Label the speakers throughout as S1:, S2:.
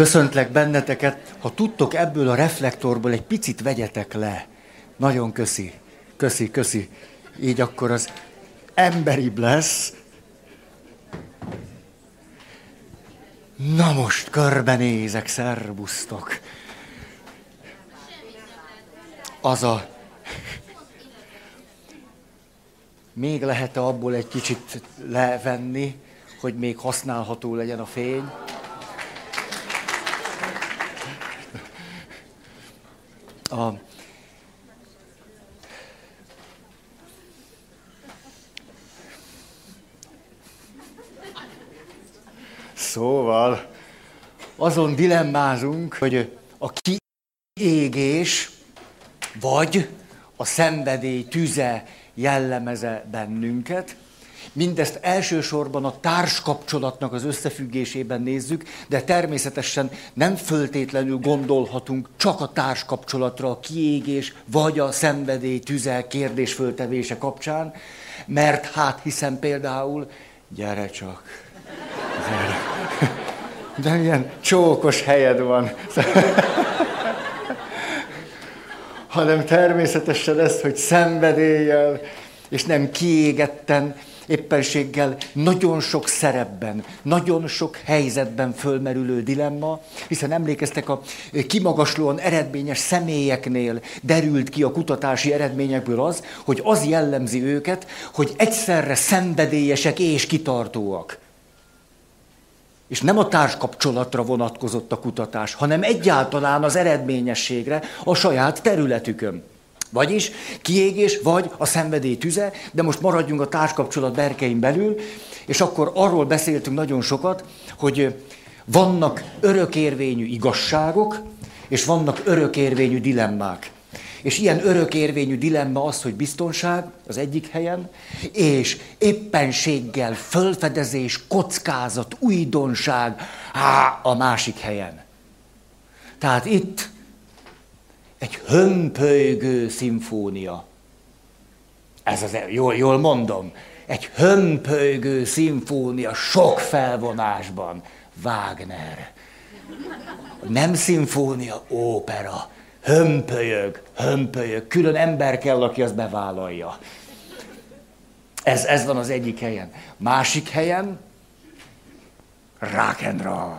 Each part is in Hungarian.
S1: Köszöntlek benneteket, ha tudtok ebből a reflektorból egy picit vegyetek le. Nagyon köszi, köszi, köszi. Így akkor az emberibb lesz. Na most körbenézek, szervusztok. Az a... Még lehet-e abból egy kicsit levenni, hogy még használható legyen a fény? A... Szóval azon dilemmázunk, hogy a kiégés vagy a szenvedély tüze jellemeze bennünket, Mindezt elsősorban a társkapcsolatnak az összefüggésében nézzük, de természetesen nem föltétlenül gondolhatunk csak a társkapcsolatra, a kiégés vagy a szenvedély tüze kérdésföltevése kapcsán, mert hát hiszen például, gyere csak, gyere. de milyen csókos helyed van. hanem természetesen ez, hogy szenvedéllyel, és nem kiégetten, éppenséggel nagyon sok szerepben, nagyon sok helyzetben fölmerülő dilemma, hiszen emlékeztek a kimagaslóan eredményes személyeknél derült ki a kutatási eredményekből az, hogy az jellemzi őket, hogy egyszerre szenvedélyesek és kitartóak. És nem a társkapcsolatra vonatkozott a kutatás, hanem egyáltalán az eredményességre a saját területükön. Vagyis kiégés, vagy a szenvedély tüze, de most maradjunk a társkapcsolat berkein belül, és akkor arról beszéltünk nagyon sokat, hogy vannak örökérvényű igazságok, és vannak örökérvényű dilemmák. És ilyen örökérvényű dilemma az, hogy biztonság az egyik helyen, és éppenséggel fölfedezés, kockázat, újdonság á, a másik helyen. Tehát itt egy hömpölygő szimfónia. Ez az, jól, jól mondom, egy hömpölygő szimfónia sok felvonásban. Wagner. Nem szimfónia, ópera. Hömpölyög, hömpölyög. Külön ember kell, aki azt bevállalja. Ez, ez van az egyik helyen. Másik helyen rock and roll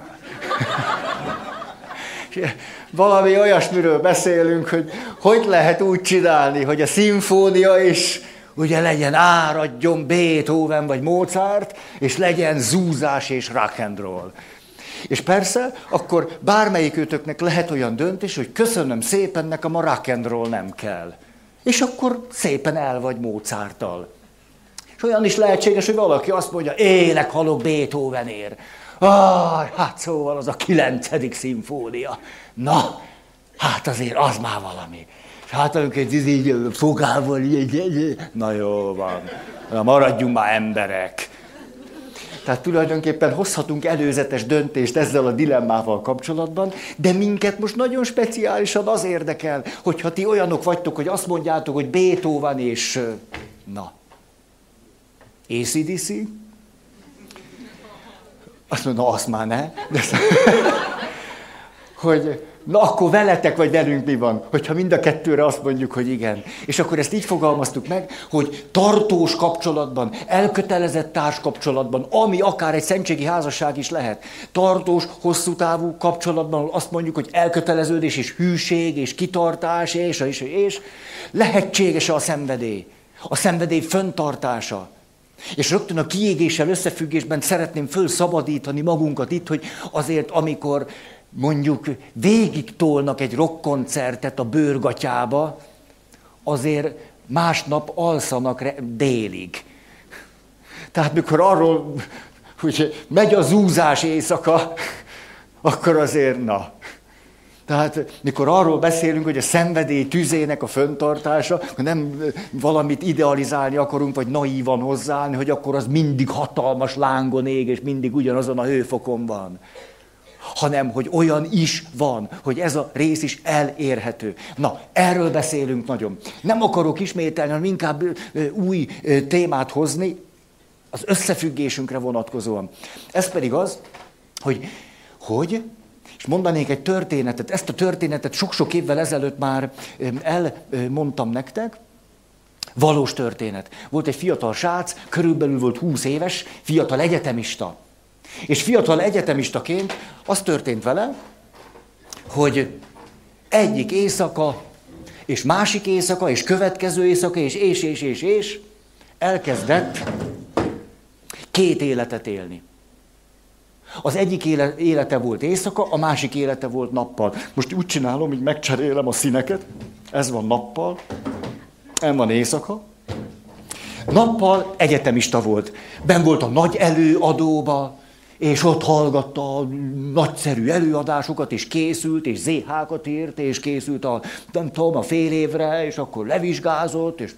S1: valami olyasmiről beszélünk, hogy hogy lehet úgy csinálni, hogy a szimfónia is ugye legyen áradjon Beethoven vagy Mozart, és legyen zúzás és rock and roll. És persze, akkor bármelyikőtöknek lehet olyan döntés, hogy köszönöm szépen, nekem a rock and roll nem kell. És akkor szépen el vagy Mozarttal. És olyan is lehetséges, hogy valaki azt mondja, élek, halok Beethovenért. Ah, hát szóval az a kilencedik szimfónia. Na, hát azért az már valami. És hát amikor ez így fogával, így, így, na jó van, na maradjunk már emberek. Tehát tulajdonképpen hozhatunk előzetes döntést ezzel a dilemmával kapcsolatban, de minket most nagyon speciálisan az érdekel, hogyha ti olyanok vagytok, hogy azt mondjátok, hogy Beethoven és... Na, ACDC? Azt mondom, azt már ne. De hogy na akkor veletek vagy velünk mi van, hogyha mind a kettőre azt mondjuk, hogy igen. És akkor ezt így fogalmaztuk meg, hogy tartós kapcsolatban, elkötelezett társkapcsolatban, ami akár egy szentségi házasság is lehet, tartós, hosszú távú kapcsolatban, azt mondjuk, hogy elköteleződés és hűség és kitartás és, és, és lehetséges a szenvedély. A szenvedély föntartása. És rögtön a kiégéssel összefüggésben szeretném fölszabadítani magunkat itt, hogy azért, amikor mondjuk végig tolnak egy rockkoncertet a bőrgatyába, azért másnap alszanak délig. Tehát mikor arról, hogy megy a zúzás éjszaka, akkor azért na. Tehát mikor arról beszélünk, hogy a szenvedély tüzének a föntartása, hogy nem valamit idealizálni akarunk, vagy naívan hozzáállni, hogy akkor az mindig hatalmas lángon ég, és mindig ugyanazon a hőfokon van hanem hogy olyan is van, hogy ez a rész is elérhető. Na, erről beszélünk nagyon. Nem akarok ismételni, hanem inkább új témát hozni az összefüggésünkre vonatkozóan. Ez pedig az, hogy, hogy És mondanék egy történetet, ezt a történetet sok-sok évvel ezelőtt már elmondtam nektek, Valós történet. Volt egy fiatal srác, körülbelül volt 20 éves, fiatal egyetemista. És fiatal egyetemistaként az történt vele, hogy egyik éjszaka, és másik éjszaka, és következő éjszaka, és és, és, és, és elkezdett két életet élni. Az egyik élete volt éjszaka, a másik élete volt nappal. Most úgy csinálom, hogy megcserélem a színeket. Ez van nappal, nem van éjszaka. Nappal egyetemista volt. Ben volt a nagy előadóba, és ott hallgatta a nagyszerű előadásokat, és készült, és ZH-kat írt, és készült a, nem tudom, a fél évre, és akkor levizsgázott, és...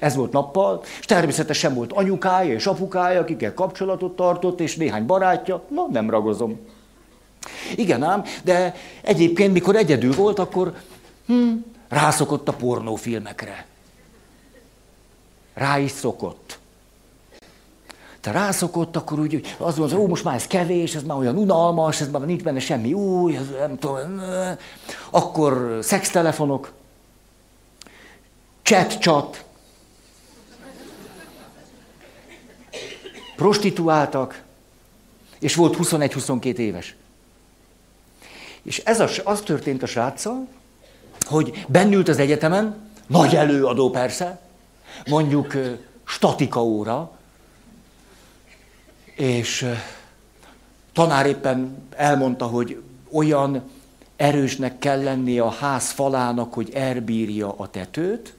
S1: Ez volt nappal, és természetesen volt anyukája és apukája, akikkel kapcsolatot tartott, és néhány barátja, na nem ragozom. Igen ám, de egyébként, mikor egyedül volt, akkor hm, rászokott a pornófilmekre. Rá is szokott. Te rászokott, akkor úgy, az van, hogy most már ez kevés, ez már olyan unalmas, ez már nincs benne semmi új, ez nem tudom. Akkor szextelefonok, chat-chat, prostituáltak, és volt 21-22 éves. És ez az, az történt a sráccal, hogy bennült az egyetemen, nagy előadó persze, mondjuk statika óra, és tanár éppen elmondta, hogy olyan erősnek kell lennie a ház falának, hogy elbírja a tetőt.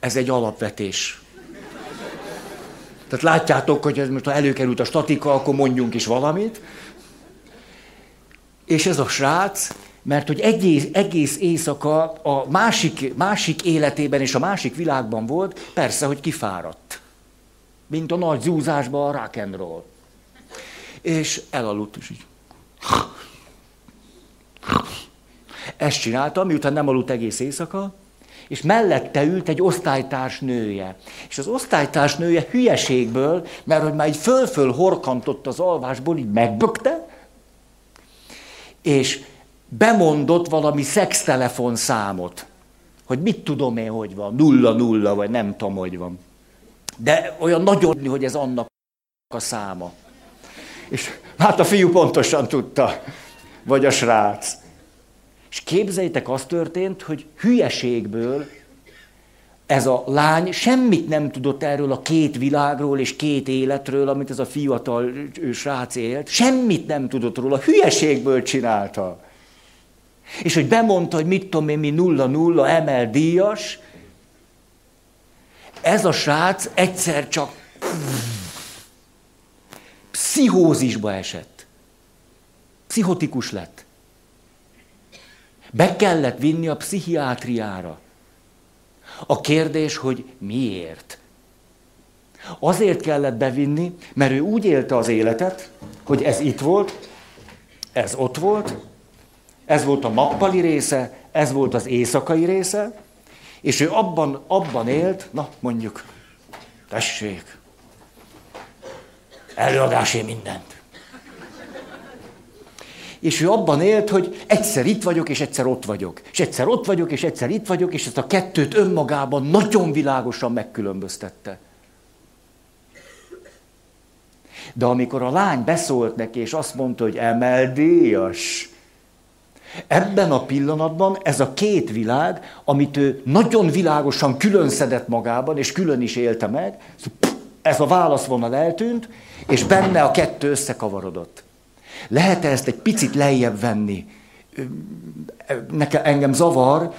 S1: Ez egy alapvetés. Tehát látjátok, hogy ez most ha előkerült a statika, akkor mondjunk is valamit. És ez a srác, mert hogy egész, egész éjszaka a másik, másik életében és a másik világban volt, persze, hogy kifáradt. Mint a nagy zúzásban a rock and roll. És elaludt is így. Ezt csinálta, miután nem aludt egész éjszaka, és mellette ült egy osztálytárs nője. És az osztálytárs nője hülyeségből, mert hogy már egy föl-föl horkantott az alvásból, így megbökte, és bemondott valami szextelefon számot, hogy mit tudom én, hogy van, nulla, nulla, vagy nem tudom, hogy van. De olyan nagyon, hogy ez annak a száma. És hát a fiú pontosan tudta, vagy a srác. És képzeljétek, az történt, hogy hülyeségből ez a lány semmit nem tudott erről a két világról és két életről, amit ez a fiatal srác élt. Semmit nem tudott róla, hülyeségből csinálta. És hogy bemondta, hogy mit tudom én, mi nulla-nulla, emel díjas, ez a srác egyszer csak pszichózisba esett. Pszichotikus lett. Be kellett vinni a pszichiátriára. A kérdés, hogy miért? Azért kellett bevinni, mert ő úgy élte az életet, hogy ez itt volt, ez ott volt, ez volt a nappali része, ez volt az éjszakai része, és ő abban, abban élt, na mondjuk, tessék, előadásé mindent. És ő abban élt, hogy egyszer itt vagyok, és egyszer ott vagyok. És egyszer ott vagyok, és egyszer itt vagyok, és ezt a kettőt önmagában nagyon világosan megkülönböztette. De amikor a lány beszólt neki, és azt mondta, hogy emel díjas, Ebben a pillanatban ez a két világ, amit ő nagyon világosan külön szedett magában, és külön is élte meg, ez a válaszvonal eltűnt, és benne a kettő összekavarodott. Lehet-e ezt egy picit lejjebb venni? Nekem, engem zavar,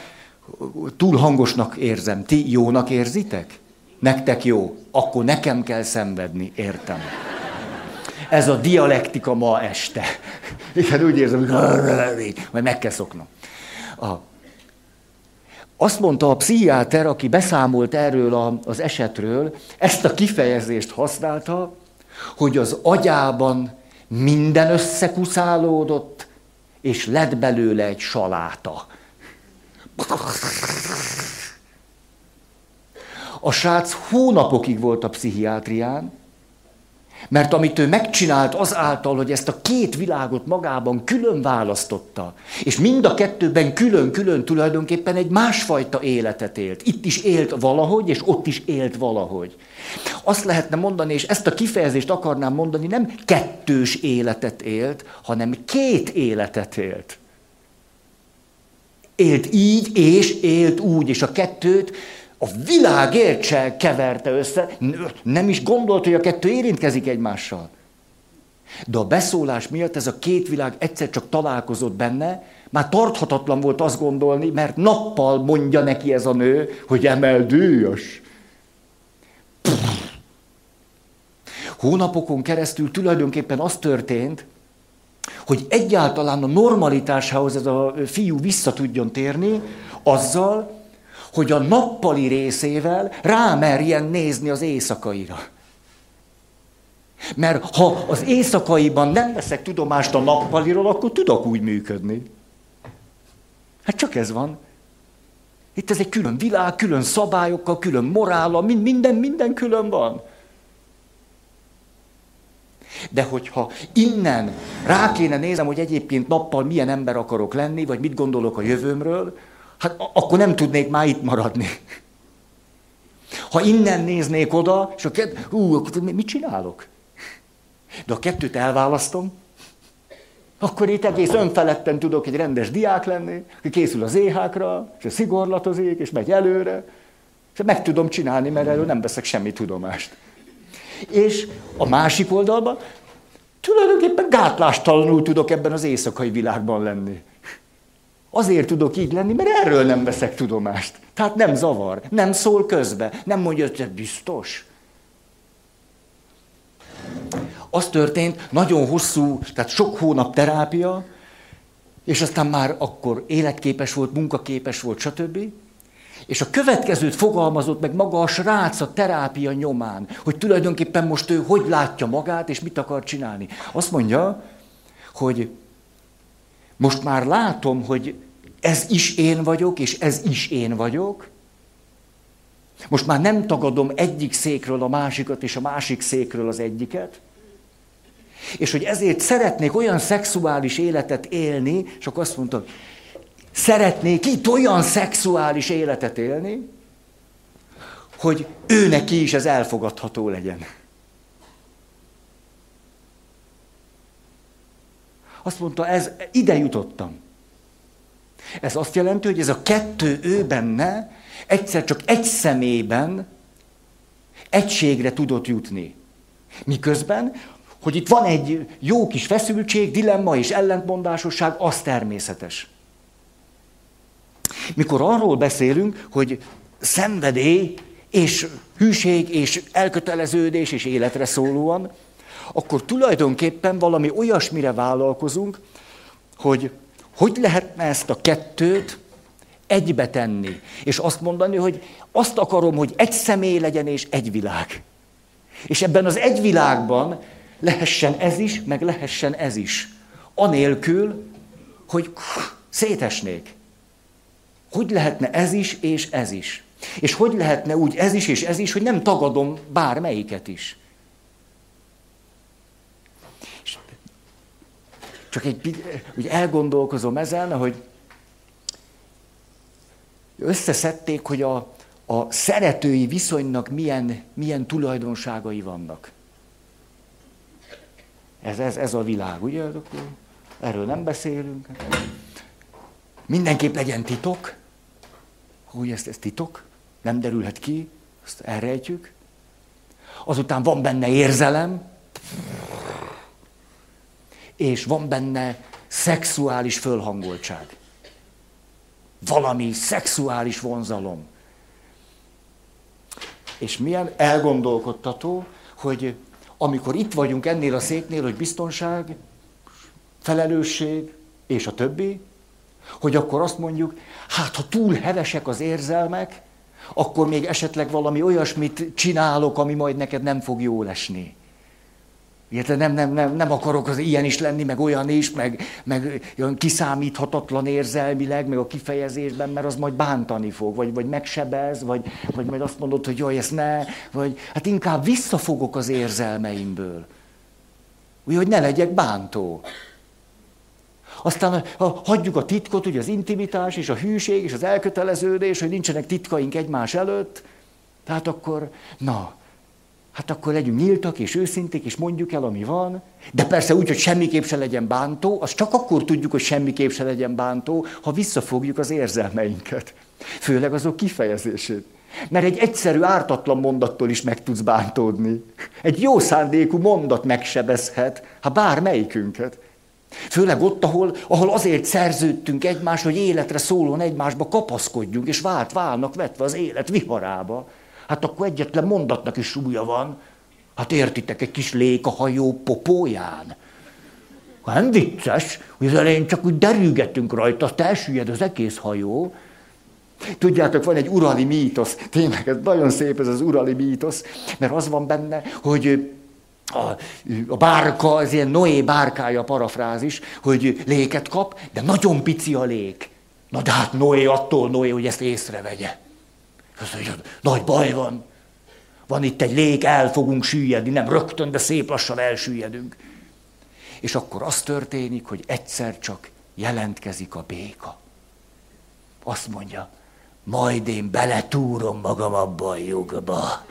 S1: túl hangosnak érzem. Ti jónak érzitek? Nektek jó. Akkor nekem kell szenvedni, értem. Ez a dialektika ma este. Igen, úgy érzem, hogy majd meg kell szoknom. A, azt mondta a pszichiáter, aki beszámolt erről a, az esetről, ezt a kifejezést használta, hogy az agyában minden összekuszálódott, és lett belőle egy saláta. A srác hónapokig volt a pszichiátrián, Mert amit ő megcsinált azáltal, hogy ezt a két világot magában külön választotta, és mind a kettőben külön-külön tulajdonképpen egy másfajta életet élt. Itt is élt valahogy, és ott is élt valahogy. Azt lehetne mondani, és ezt a kifejezést akarnám mondani, nem kettős életet élt, hanem két életet élt. Élt így, és élt úgy, és a kettőt a világ értse keverte össze, nem is gondolt, hogy a kettő érintkezik egymással. De a beszólás miatt ez a két világ egyszer csak találkozott benne, már tarthatatlan volt azt gondolni, mert nappal mondja neki ez a nő, hogy emel dűjös. Hónapokon keresztül tulajdonképpen az történt, hogy egyáltalán a normalitásához ez a fiú vissza tudjon térni, azzal, hogy a nappali részével rámerjen nézni az éjszakaira. Mert ha az éjszakaiban nem veszek tudomást a nappaliról, akkor tudok úgy működni. Hát csak ez van. Itt ez egy külön világ, külön szabályokkal, külön morállal, minden, minden külön van. De hogyha innen rá kéne nézem, hogy egyébként nappal milyen ember akarok lenni, vagy mit gondolok a jövőmről, hát akkor nem tudnék már itt maradni. Ha innen néznék oda, és a kett... Ú, akkor mit csinálok? De a kettőt elválasztom, akkor itt egész önfeledten tudok egy rendes diák lenni, aki készül az éhákra, és szigorlatozik, és megy előre, és meg tudom csinálni, mert erről nem veszek semmi tudomást. És a másik oldalban tulajdonképpen gátlástalanul tudok ebben az éjszakai világban lenni. Azért tudok így lenni, mert erről nem veszek tudomást. Tehát nem zavar, nem szól közbe, nem mondja, hogy biztos. Az történt, nagyon hosszú, tehát sok hónap terápia, és aztán már akkor életképes volt, munkaképes volt, stb. És a következőt fogalmazott meg maga a srác a terápia nyomán, hogy tulajdonképpen most ő hogy látja magát, és mit akar csinálni. Azt mondja, hogy most már látom, hogy ez is én vagyok, és ez is én vagyok. Most már nem tagadom egyik székről a másikat, és a másik székről az egyiket. És hogy ezért szeretnék olyan szexuális életet élni, és akkor azt mondtam, szeretnék itt olyan szexuális életet élni, hogy ő neki is ez elfogadható legyen. Azt mondta, ez ide jutottam. Ez azt jelenti, hogy ez a kettő ő benne egyszer csak egy szemében egységre tudott jutni. Miközben, hogy itt van egy jó kis feszültség, dilemma és ellentmondásosság, az természetes. Mikor arról beszélünk, hogy szenvedély és hűség és elköteleződés és életre szólóan, akkor tulajdonképpen valami olyasmire vállalkozunk, hogy hogy lehetne ezt a kettőt egybe tenni, és azt mondani, hogy azt akarom, hogy egy személy legyen és egy világ. És ebben az egy világban lehessen ez is, meg lehessen ez is. Anélkül, hogy szétesnék. Hogy lehetne ez is és ez is? És hogy lehetne úgy ez is és ez is, hogy nem tagadom bármelyiket is? Csak egy, úgy elgondolkozom ezen, hogy összeszedték, hogy a, a szeretői viszonynak milyen, milyen tulajdonságai vannak. Ez, ez, ez a világ, ugye? Erről nem beszélünk. Mindenképp legyen titok. Hogy ez, ez titok, nem derülhet ki, azt elrejtjük. Azután van benne érzelem, és van benne szexuális fölhangoltság. Valami szexuális vonzalom. És milyen elgondolkodtató, hogy amikor itt vagyunk ennél a széknél, hogy biztonság, felelősség és a többi, hogy akkor azt mondjuk, hát ha túl hevesek az érzelmek, akkor még esetleg valami olyasmit csinálok, ami majd neked nem fog jól esni. Érted? Nem, nem, nem, nem akarok az ilyen is lenni, meg olyan is, meg, meg olyan kiszámíthatatlan érzelmileg, meg a kifejezésben, mert az majd bántani fog, vagy, vagy megsebez, vagy, vagy majd azt mondod, hogy jaj, ezt ne, vagy hát inkább visszafogok az érzelmeimből. Úgy, hogy ne legyek bántó. Aztán ha hagyjuk a titkot, ugye az intimitás és a hűség és az elköteleződés, hogy nincsenek titkaink egymás előtt, tehát akkor, na, hát akkor legyünk nyíltak és őszinték, és mondjuk el, ami van. De persze úgy, hogy semmiképp se legyen bántó, az csak akkor tudjuk, hogy semmiképp se legyen bántó, ha visszafogjuk az érzelmeinket. Főleg azok kifejezését. Mert egy egyszerű, ártatlan mondattól is meg tudsz bántódni. Egy jó szándékú mondat megsebezhet, ha bármelyikünket. Főleg ott, ahol, ahol azért szerződtünk egymás, hogy életre szólón egymásba kapaszkodjunk, és vált válnak vetve az élet viharába. Hát akkor egyetlen mondatnak is súlya van. Hát értitek, egy kis lék a hajó popóján. Hát nem vicces, hogy az elején csak úgy derülgetünk rajta, azt elsüllyed az egész hajó. Tudjátok, van egy urali mítosz, tényleg ez nagyon szép ez az urali mítosz, mert az van benne, hogy a, a bárka, az ilyen Noé bárkája parafrázis, hogy léket kap, de nagyon pici a lék. Na de hát Noé attól Noé, hogy ezt észrevegye. Nagy baj van. Van itt egy lék, el fogunk süllyedni, nem rögtön, de szép lassan elsüllyedünk. És akkor az történik, hogy egyszer csak jelentkezik a béka. Azt mondja, majd én beletúrom magam abba a jogba.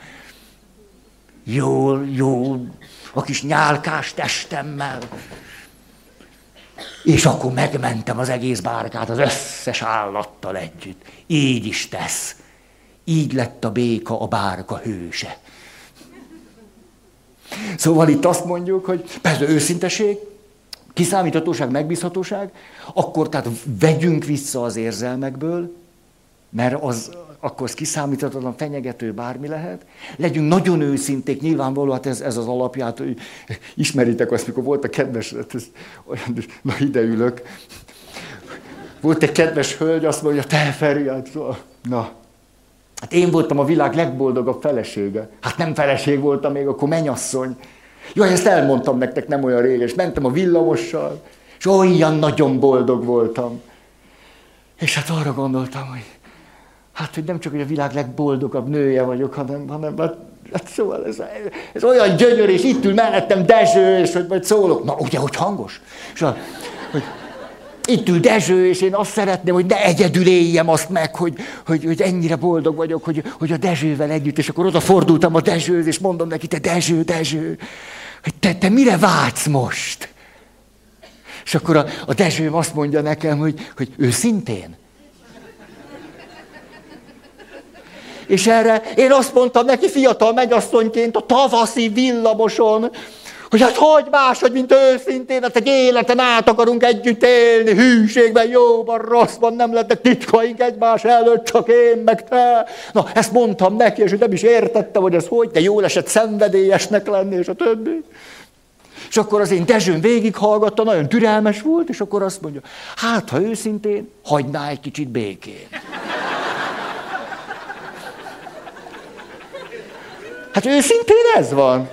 S1: Jól, jól, a kis nyálkás testemmel. És akkor megmentem az egész bárkát az összes állattal együtt. Így is tesz. Így lett a béka a bárka hőse. Szóval itt azt mondjuk, hogy persze őszinteség, kiszámíthatóság, megbízhatóság, akkor tehát vegyünk vissza az érzelmekből, mert az, akkor az kiszámíthatatlan, fenyegető, bármi lehet. Legyünk nagyon őszinték, nyilvánvaló, hát ez, ez az alapját, hogy ismeritek azt, mikor volt a kedves, hát ez, olyan, na ide ülök. Volt egy kedves hölgy, azt mondja, te Feri, hát, na, Hát én voltam a világ legboldogabb felesége. Hát nem feleség voltam még, akkor menyasszony. Jaj, ezt elmondtam nektek nem olyan régen, és mentem a villamossal, és olyan nagyon boldog voltam. És hát arra gondoltam, hogy hát, hogy nem csak hogy a világ legboldogabb nője vagyok, hanem, hanem hát, hát szóval ez, ez olyan gyönyör, és itt ül mellettem Dezső, és hogy majd szólok. Na, ugye, hogy hangos? És a, hogy, itt ül Dezső, és én azt szeretném, hogy ne egyedül éljem azt meg, hogy, hogy, hogy ennyire boldog vagyok, hogy, hogy a Dezsővel együtt, és akkor odafordultam a Dezsőhöz, és mondom neki, te Dezső, Dezső, hogy te, te mire vágysz most? És akkor a, a Dezsőm azt mondja nekem, hogy, hogy őszintén. És erre én azt mondtam neki fiatal megyasszonyként a tavaszi villamoson, hogy hát hogy máshogy, mint őszintén, hát egy életen át akarunk együtt élni, hűségben, jóban, rosszban, nem lettek titkaink egymás előtt, csak én, meg te. Na, ezt mondtam neki, és ő nem is értette, hogy ez hogy, de jól esett szenvedélyesnek lenni, és a többi. És akkor az én Dezsőn végighallgatta, nagyon türelmes volt, és akkor azt mondja, hát ha őszintén, hagyná egy kicsit békén. Hát őszintén ez van.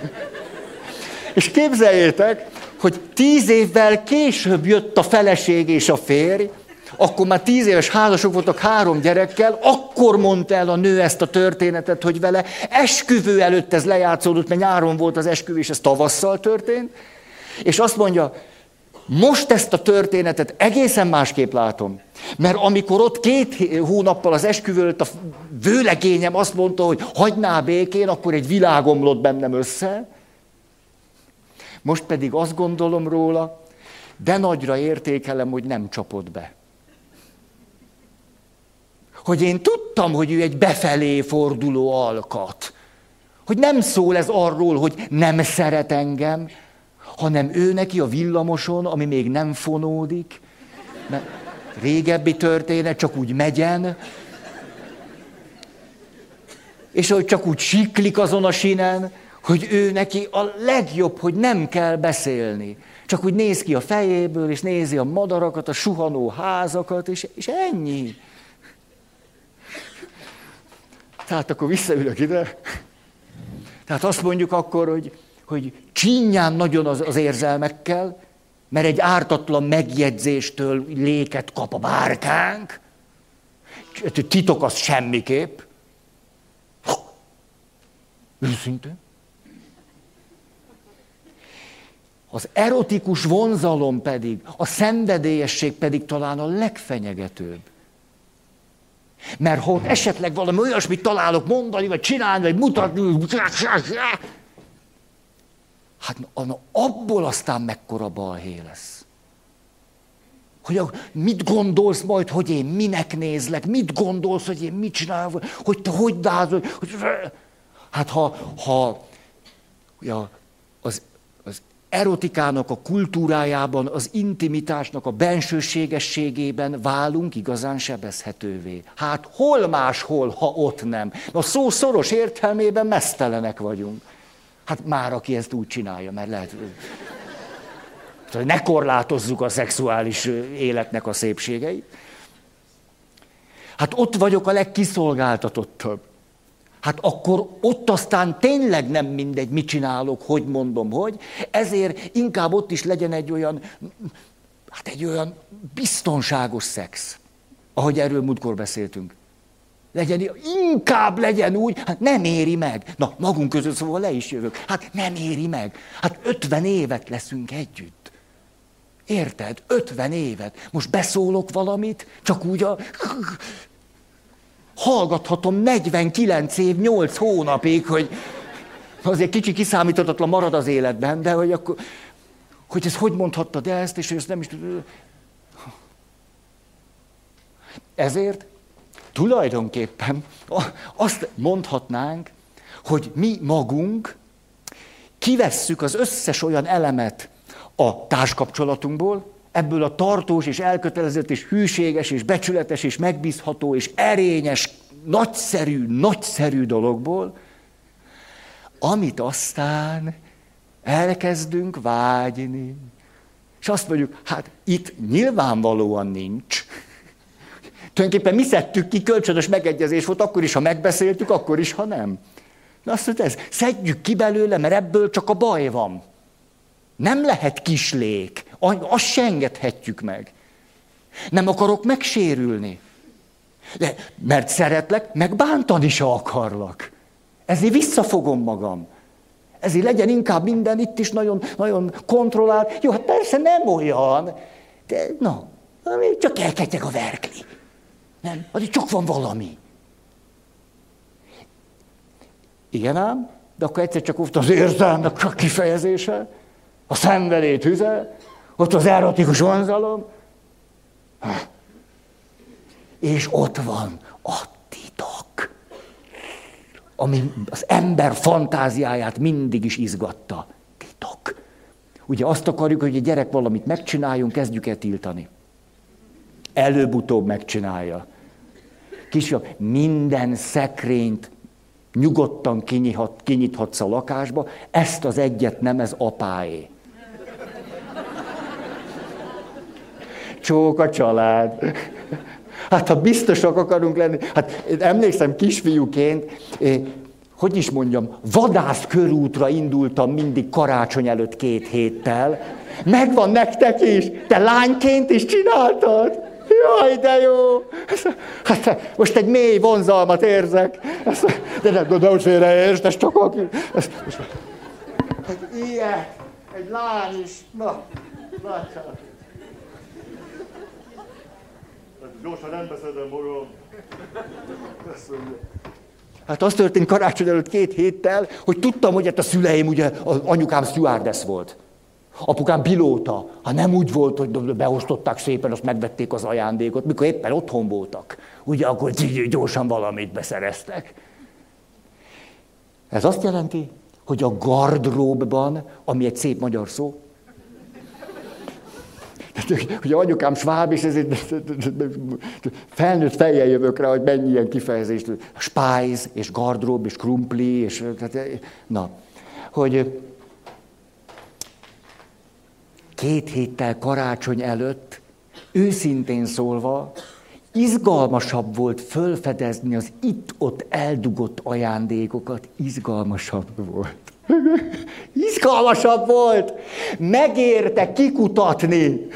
S1: És képzeljétek, hogy tíz évvel később jött a feleség és a férj, akkor már tíz éves házasok voltak három gyerekkel, akkor mondta el a nő ezt a történetet, hogy vele esküvő előtt ez lejátszódott, mert nyáron volt az esküvő, és ez tavasszal történt, és azt mondja, most ezt a történetet egészen másképp látom. Mert amikor ott két hónappal az esküvő előtt a vőlegényem azt mondta, hogy hagyná békén, akkor egy világ omlott bennem össze, most pedig azt gondolom róla, de nagyra értékelem, hogy nem csapott be. Hogy én tudtam, hogy ő egy befelé forduló alkat. Hogy nem szól ez arról, hogy nem szeret engem, hanem ő neki a villamoson, ami még nem fonódik, mert régebbi történet, csak úgy megyen, és hogy csak úgy siklik azon a sinen, hogy ő neki a legjobb, hogy nem kell beszélni. Csak úgy néz ki a fejéből, és nézi a madarakat, a suhanó házakat, és, és ennyi. Tehát akkor visszaülök ide. Tehát azt mondjuk akkor, hogy, hogy csinyán nagyon az, az érzelmekkel, mert egy ártatlan megjegyzéstől léket kap a bárkánk. Titok az semmiképp. Őszintén. Az erotikus vonzalom pedig, a szenvedélyesség pedig talán a legfenyegetőbb. Mert ha esetleg valami olyasmit találok mondani, vagy csinálni, vagy mutatni, hát na, abból aztán mekkora balhé lesz. Hogy a, mit gondolsz majd, hogy én minek nézlek, mit gondolsz, hogy én mit csinálok, hogy te hogy dázol, hogy... Hát ha, ha ja, erotikának a kultúrájában, az intimitásnak a bensőségességében válunk igazán sebezhetővé. Hát hol máshol, ha ott nem? A szó szoros értelmében mesztelenek vagyunk. Hát már aki ezt úgy csinálja, mert lehet... Ne korlátozzuk a szexuális életnek a szépségeit. Hát ott vagyok a legkiszolgáltatottabb. Hát akkor ott aztán tényleg nem mindegy, mit csinálok, hogy mondom, hogy. Ezért inkább ott is legyen egy olyan, hát egy olyan biztonságos szex, ahogy erről múltkor beszéltünk. Legyen, inkább legyen úgy, hát nem éri meg. Na, magunk között szóval le is jövök. Hát nem éri meg. Hát 50 évet leszünk együtt. Érted? 50 évet. Most beszólok valamit, csak úgy a... Hallgathatom 49 év, 8 hónapig, hogy azért kicsi kiszámíthatatlan marad az életben, de hogy akkor... Hogy ez hogy mondhattad ezt, és ezt nem is... Ezért Tulajdonképpen azt mondhatnánk, hogy mi magunk kivesszük az összes olyan elemet a társkapcsolatunkból, ebből a tartós és elkötelezett és hűséges és becsületes és megbízható és erényes, nagyszerű, nagyszerű dologból, amit aztán elkezdünk vágyni. És azt mondjuk, hát itt nyilvánvalóan nincs. Tulajdonképpen mi szedtük ki, kölcsönös megegyezés volt, akkor is, ha megbeszéltük, akkor is, ha nem. Na azt mondja, ez, szedjük ki belőle, mert ebből csak a baj van. Nem lehet kislék, azt se engedhetjük meg. Nem akarok megsérülni. De, mert szeretlek, meg bántani se akarlak. Ezért visszafogom magam. Ezért legyen inkább minden itt is nagyon, nagyon kontrollált. Jó, hát persze nem olyan, de na, csak elkezdjek a verkli. Nem, az csak van valami. Igen ám, de akkor egyszer csak ott az érzelmek a kifejezése, a szenvedély tüze, ott az erotikus vonzalom, és ott van a titok, ami az ember fantáziáját mindig is izgatta. Titok. Ugye azt akarjuk, hogy egy gyerek valamit megcsináljon, kezdjük el tiltani. Előbb-utóbb megcsinálja. Kisfiam, minden szekrényt nyugodtan kinyithat, kinyithatsz a lakásba, ezt az egyet nem, ez apáé. Csók a család. Hát ha biztosak akarunk lenni, hát emlékszem kisfiúként, eh, hogy is mondjam, vadász körútra indultam mindig karácsony előtt két héttel. Megvan nektek is, te lányként is csináltad. Jaj, de jó! Hát most egy mély vonzalmat érzek. De nem, de hogy félreértsd, ez csak aki... Ez, egy ilyen, egy lány is. Na, látjátok. Gyorsan nem beszedem magam. Hát az történt karácsony előtt két héttel, hogy tudtam, hogy hát a szüleim, ugye, az anyukám stewardess volt. Apukám pilóta, ha nem úgy volt, hogy beosztották szépen, azt megvették az ajándékot, mikor éppen otthon voltak, ugye akkor gyorsan valamit beszereztek. Ez azt jelenti, hogy a gardróbban, ami egy szép magyar szó, hogy anyukám sváb, és ezért felnőtt fejjel jövök rá, hogy mennyi ilyen kifejezést, spájz, és gardrób, és krumpli, és na, hogy két héttel karácsony előtt, őszintén szólva, izgalmasabb volt fölfedezni az itt-ott eldugott ajándékokat, izgalmasabb volt. Izgalmasabb volt! Megérte kikutatni!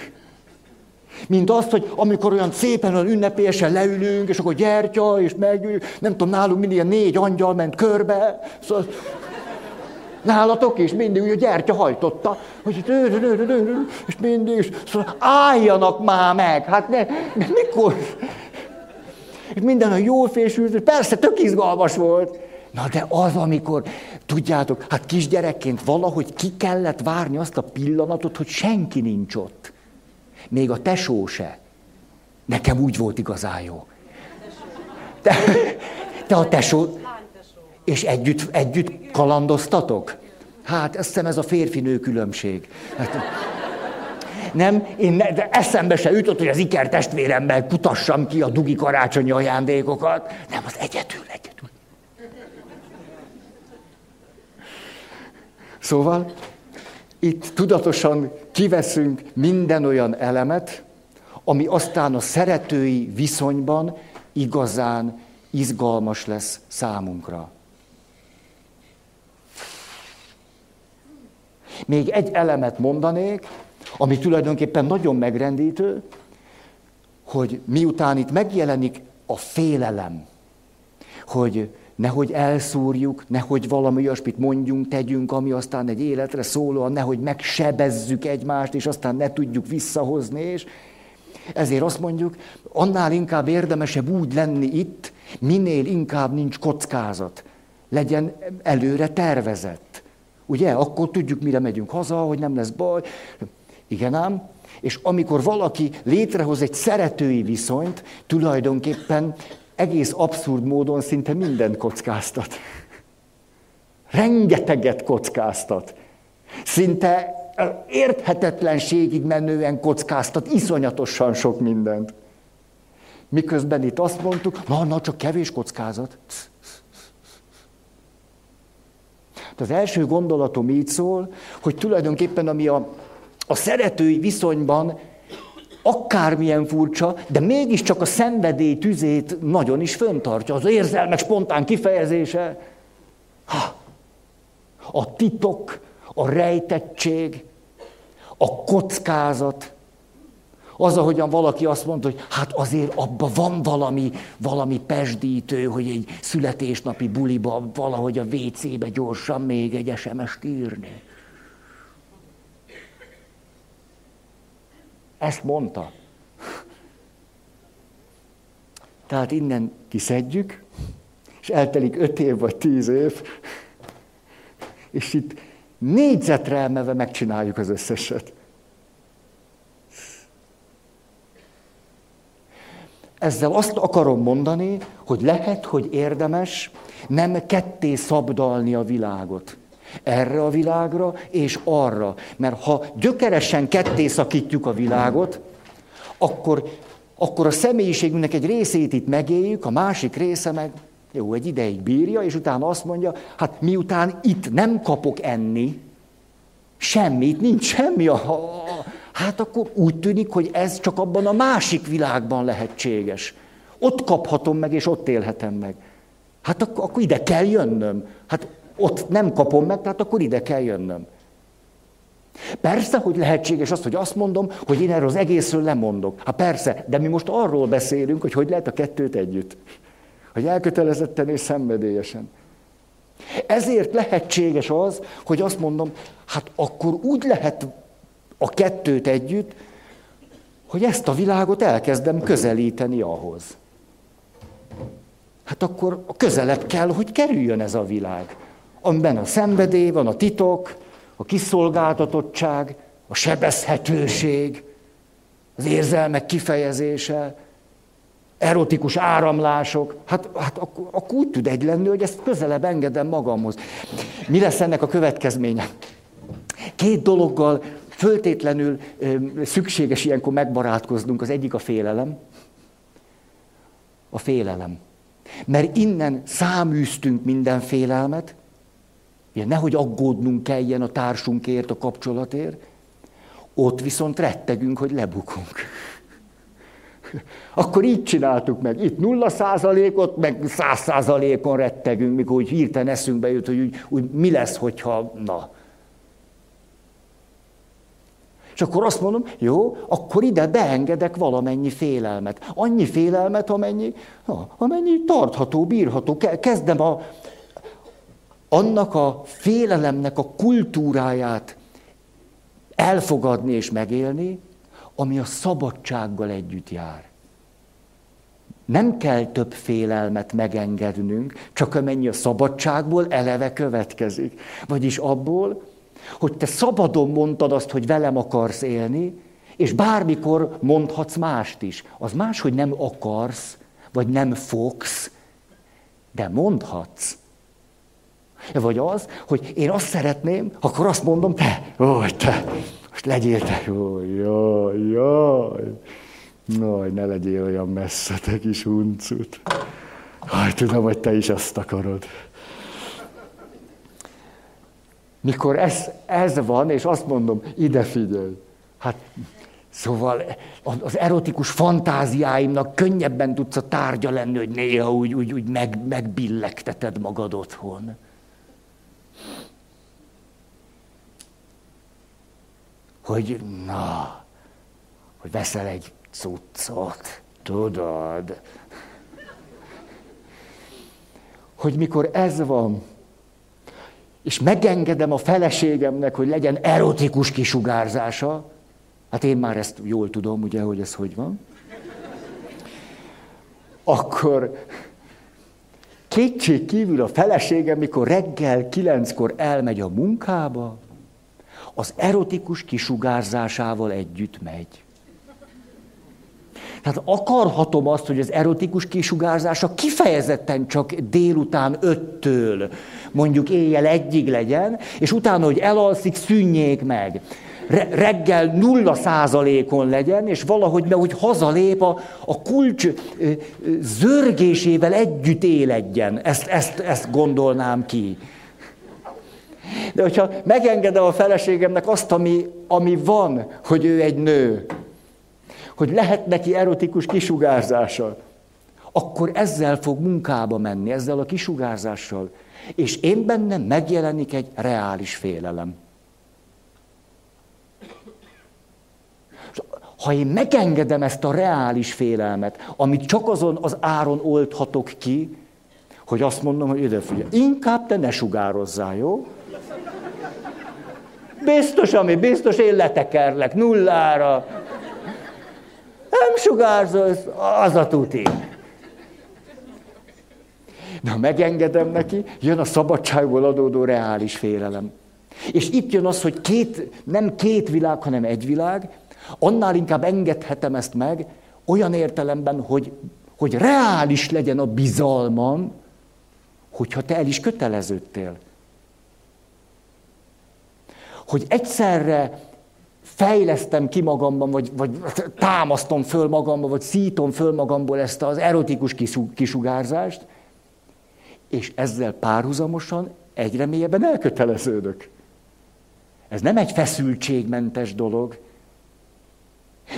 S1: Mint azt, hogy amikor olyan szépen, olyan ünnepélyesen leülünk, és akkor gyertya, és meg, nem tudom, nálunk mindig ilyen négy angyal ment körbe. Szóval Nálatok is mindig, a gyertya hajtotta, hogy és mindig, és szóval álljanak már meg, hát ne, mikor? És minden a jól fésült, persze tök izgalmas volt. Na de az, amikor, tudjátok, hát kisgyerekként valahogy ki kellett várni azt a pillanatot, hogy senki nincs ott. Még a tesó se. Nekem úgy volt igazán jó. Te, te a tesó... És együtt, együtt kalandoztatok? Hát, azt hiszem ez a férfi-nő különbség. Hát, nem, én ne, de eszembe se jutott, hogy az iker testvéremmel kutassam ki a dugi karácsonyi ajándékokat. Nem, az egyedül, egyedül. Szóval itt tudatosan kiveszünk minden olyan elemet, ami aztán a szeretői viszonyban igazán izgalmas lesz számunkra. Még egy elemet mondanék, ami tulajdonképpen nagyon megrendítő, hogy miután itt megjelenik a félelem, hogy nehogy elszúrjuk, nehogy valami olyasmit mondjunk, tegyünk, ami aztán egy életre szólóan, nehogy megsebezzük egymást, és aztán ne tudjuk visszahozni, és ezért azt mondjuk, annál inkább érdemesebb úgy lenni itt, minél inkább nincs kockázat. Legyen előre tervezett. Ugye? Akkor tudjuk, mire megyünk haza, hogy nem lesz baj. Igen ám? És amikor valaki létrehoz egy szeretői viszonyt, tulajdonképpen egész abszurd módon szinte mindent kockáztat. Rengeteget kockáztat. Szinte érthetetlenségig menően kockáztat, iszonyatosan sok mindent. Miközben itt azt mondtuk, na, na, csak kevés kockázat. Az első gondolatom így szól, hogy tulajdonképpen ami a, a szeretői viszonyban akármilyen furcsa, de mégiscsak a szenvedély tüzét nagyon is föntartja. Az érzelmek spontán kifejezése, ha, a titok, a rejtettség, a kockázat, az, ahogyan valaki azt mondta, hogy hát azért abban van valami, valami pesdítő, hogy egy születésnapi buliba valahogy a WC-be gyorsan még egy SMS-t írni. Ezt mondta. Tehát innen kiszedjük, és eltelik öt év vagy tíz év, és itt négyzetre elmeve megcsináljuk az összeset. Ezzel azt akarom mondani, hogy lehet, hogy érdemes nem ketté szabdalni a világot. Erre a világra és arra. Mert ha gyökeresen ketté szakítjuk a világot, akkor, akkor a személyiségünknek egy részét itt megéljük, a másik része meg jó, egy ideig bírja, és utána azt mondja, hát miután itt nem kapok enni, semmit, nincs semmi, hát akkor úgy tűnik, hogy ez csak abban a másik világban lehetséges. Ott kaphatom meg, és ott élhetem meg. Hát akkor, akkor ide kell jönnöm. Hát ott nem kapom meg, tehát akkor ide kell jönnöm. Persze, hogy lehetséges az, hogy azt mondom, hogy én erről az egészről lemondok. Hát persze, de mi most arról beszélünk, hogy hogy lehet a kettőt együtt. Hogy elkötelezetten és szenvedélyesen. Ezért lehetséges az, hogy azt mondom, hát akkor úgy lehet a kettőt együtt, hogy ezt a világot elkezdem közelíteni ahhoz. Hát akkor közelebb kell, hogy kerüljön ez a világ amiben a szenvedély van, a titok, a kiszolgáltatottság, a sebezhetőség, az érzelmek kifejezése, erotikus áramlások, hát, hát akkor, akkor úgy tud egy lenni, hogy ezt közelebb engedem magamhoz. Mi lesz ennek a következménye? Két dologgal föltétlenül ö, szükséges ilyenkor megbarátkoznunk. Az egyik a félelem. A félelem. Mert innen száműztünk minden félelmet, Ugye, nehogy aggódnunk kelljen a társunkért, a kapcsolatért. Ott viszont rettegünk, hogy lebukunk. Akkor így csináltuk meg. Itt nulla százalékot, meg száz százalékon rettegünk, mikor úgy hirtelen eszünkbe jut, hogy úgy, úgy mi lesz, hogyha na. És akkor azt mondom, jó, akkor ide beengedek valamennyi félelmet. Annyi félelmet, amennyi, na, amennyi tartható, bírható. Kezdem a, annak a félelemnek a kultúráját elfogadni és megélni, ami a szabadsággal együtt jár. Nem kell több félelmet megengednünk, csak amennyi a szabadságból eleve következik. Vagyis abból, hogy te szabadon mondtad azt, hogy velem akarsz élni, és bármikor mondhatsz mást is. Az más, hogy nem akarsz, vagy nem fogsz, de mondhatsz. Vagy az, hogy én azt szeretném, akkor azt mondom, te, ó, te, most legyél te, ó, jaj, jaj. Naj, ne legyél olyan messze, te kis huncut. Haj, tudom, hogy te is azt akarod. Mikor ez, ez van, és azt mondom, ide figyelj, hát Szóval az erotikus fantáziáimnak könnyebben tudsz a tárgya lenni, hogy néha úgy, úgy, úgy meg, megbillegteted magad otthon. Hogy na, hogy veszel egy cuccot, tudod. Hogy mikor ez van, és megengedem a feleségemnek, hogy legyen erotikus kisugárzása, Hát én már ezt jól tudom, ugye, hogy ez hogy van. Akkor kétség kívül a feleségem, mikor reggel kilenckor elmegy a munkába, az erotikus kisugárzásával együtt megy. Tehát akarhatom azt, hogy az erotikus kisugárzása kifejezetten csak délután öttől, mondjuk éjjel egyig legyen, és utána, hogy elalszik, szűnjék meg reggel nulla százalékon legyen, és valahogy, hogy hazalép, a, a kulcs zörgésével együtt éledjen. Ezt, ezt, ezt gondolnám ki. De hogyha megengedem a feleségemnek azt, ami, ami van, hogy ő egy nő, hogy lehet neki erotikus kisugárzása, akkor ezzel fog munkába menni, ezzel a kisugárzással. És én bennem megjelenik egy reális félelem. Ha én megengedem ezt a reális félelmet, amit csak azon az áron oldhatok ki, hogy azt mondom, hogy ide figyelj, inkább te ne sugározzál, jó? Biztos, ami biztos, én letekerlek nullára. Nem sugárzol, az a tuti. Ha megengedem neki, jön a szabadságból adódó reális félelem. És itt jön az, hogy két, nem két világ, hanem egy világ, Annál inkább engedhetem ezt meg, olyan értelemben, hogy, hogy reális legyen a bizalmam, hogyha te el is köteleződtél. Hogy egyszerre fejlesztem ki magamban, vagy, vagy támasztom föl magamban, vagy szítom föl magamból ezt az erotikus kisugárzást, és ezzel párhuzamosan egyre mélyebben elköteleződök. Ez nem egy feszültségmentes dolog,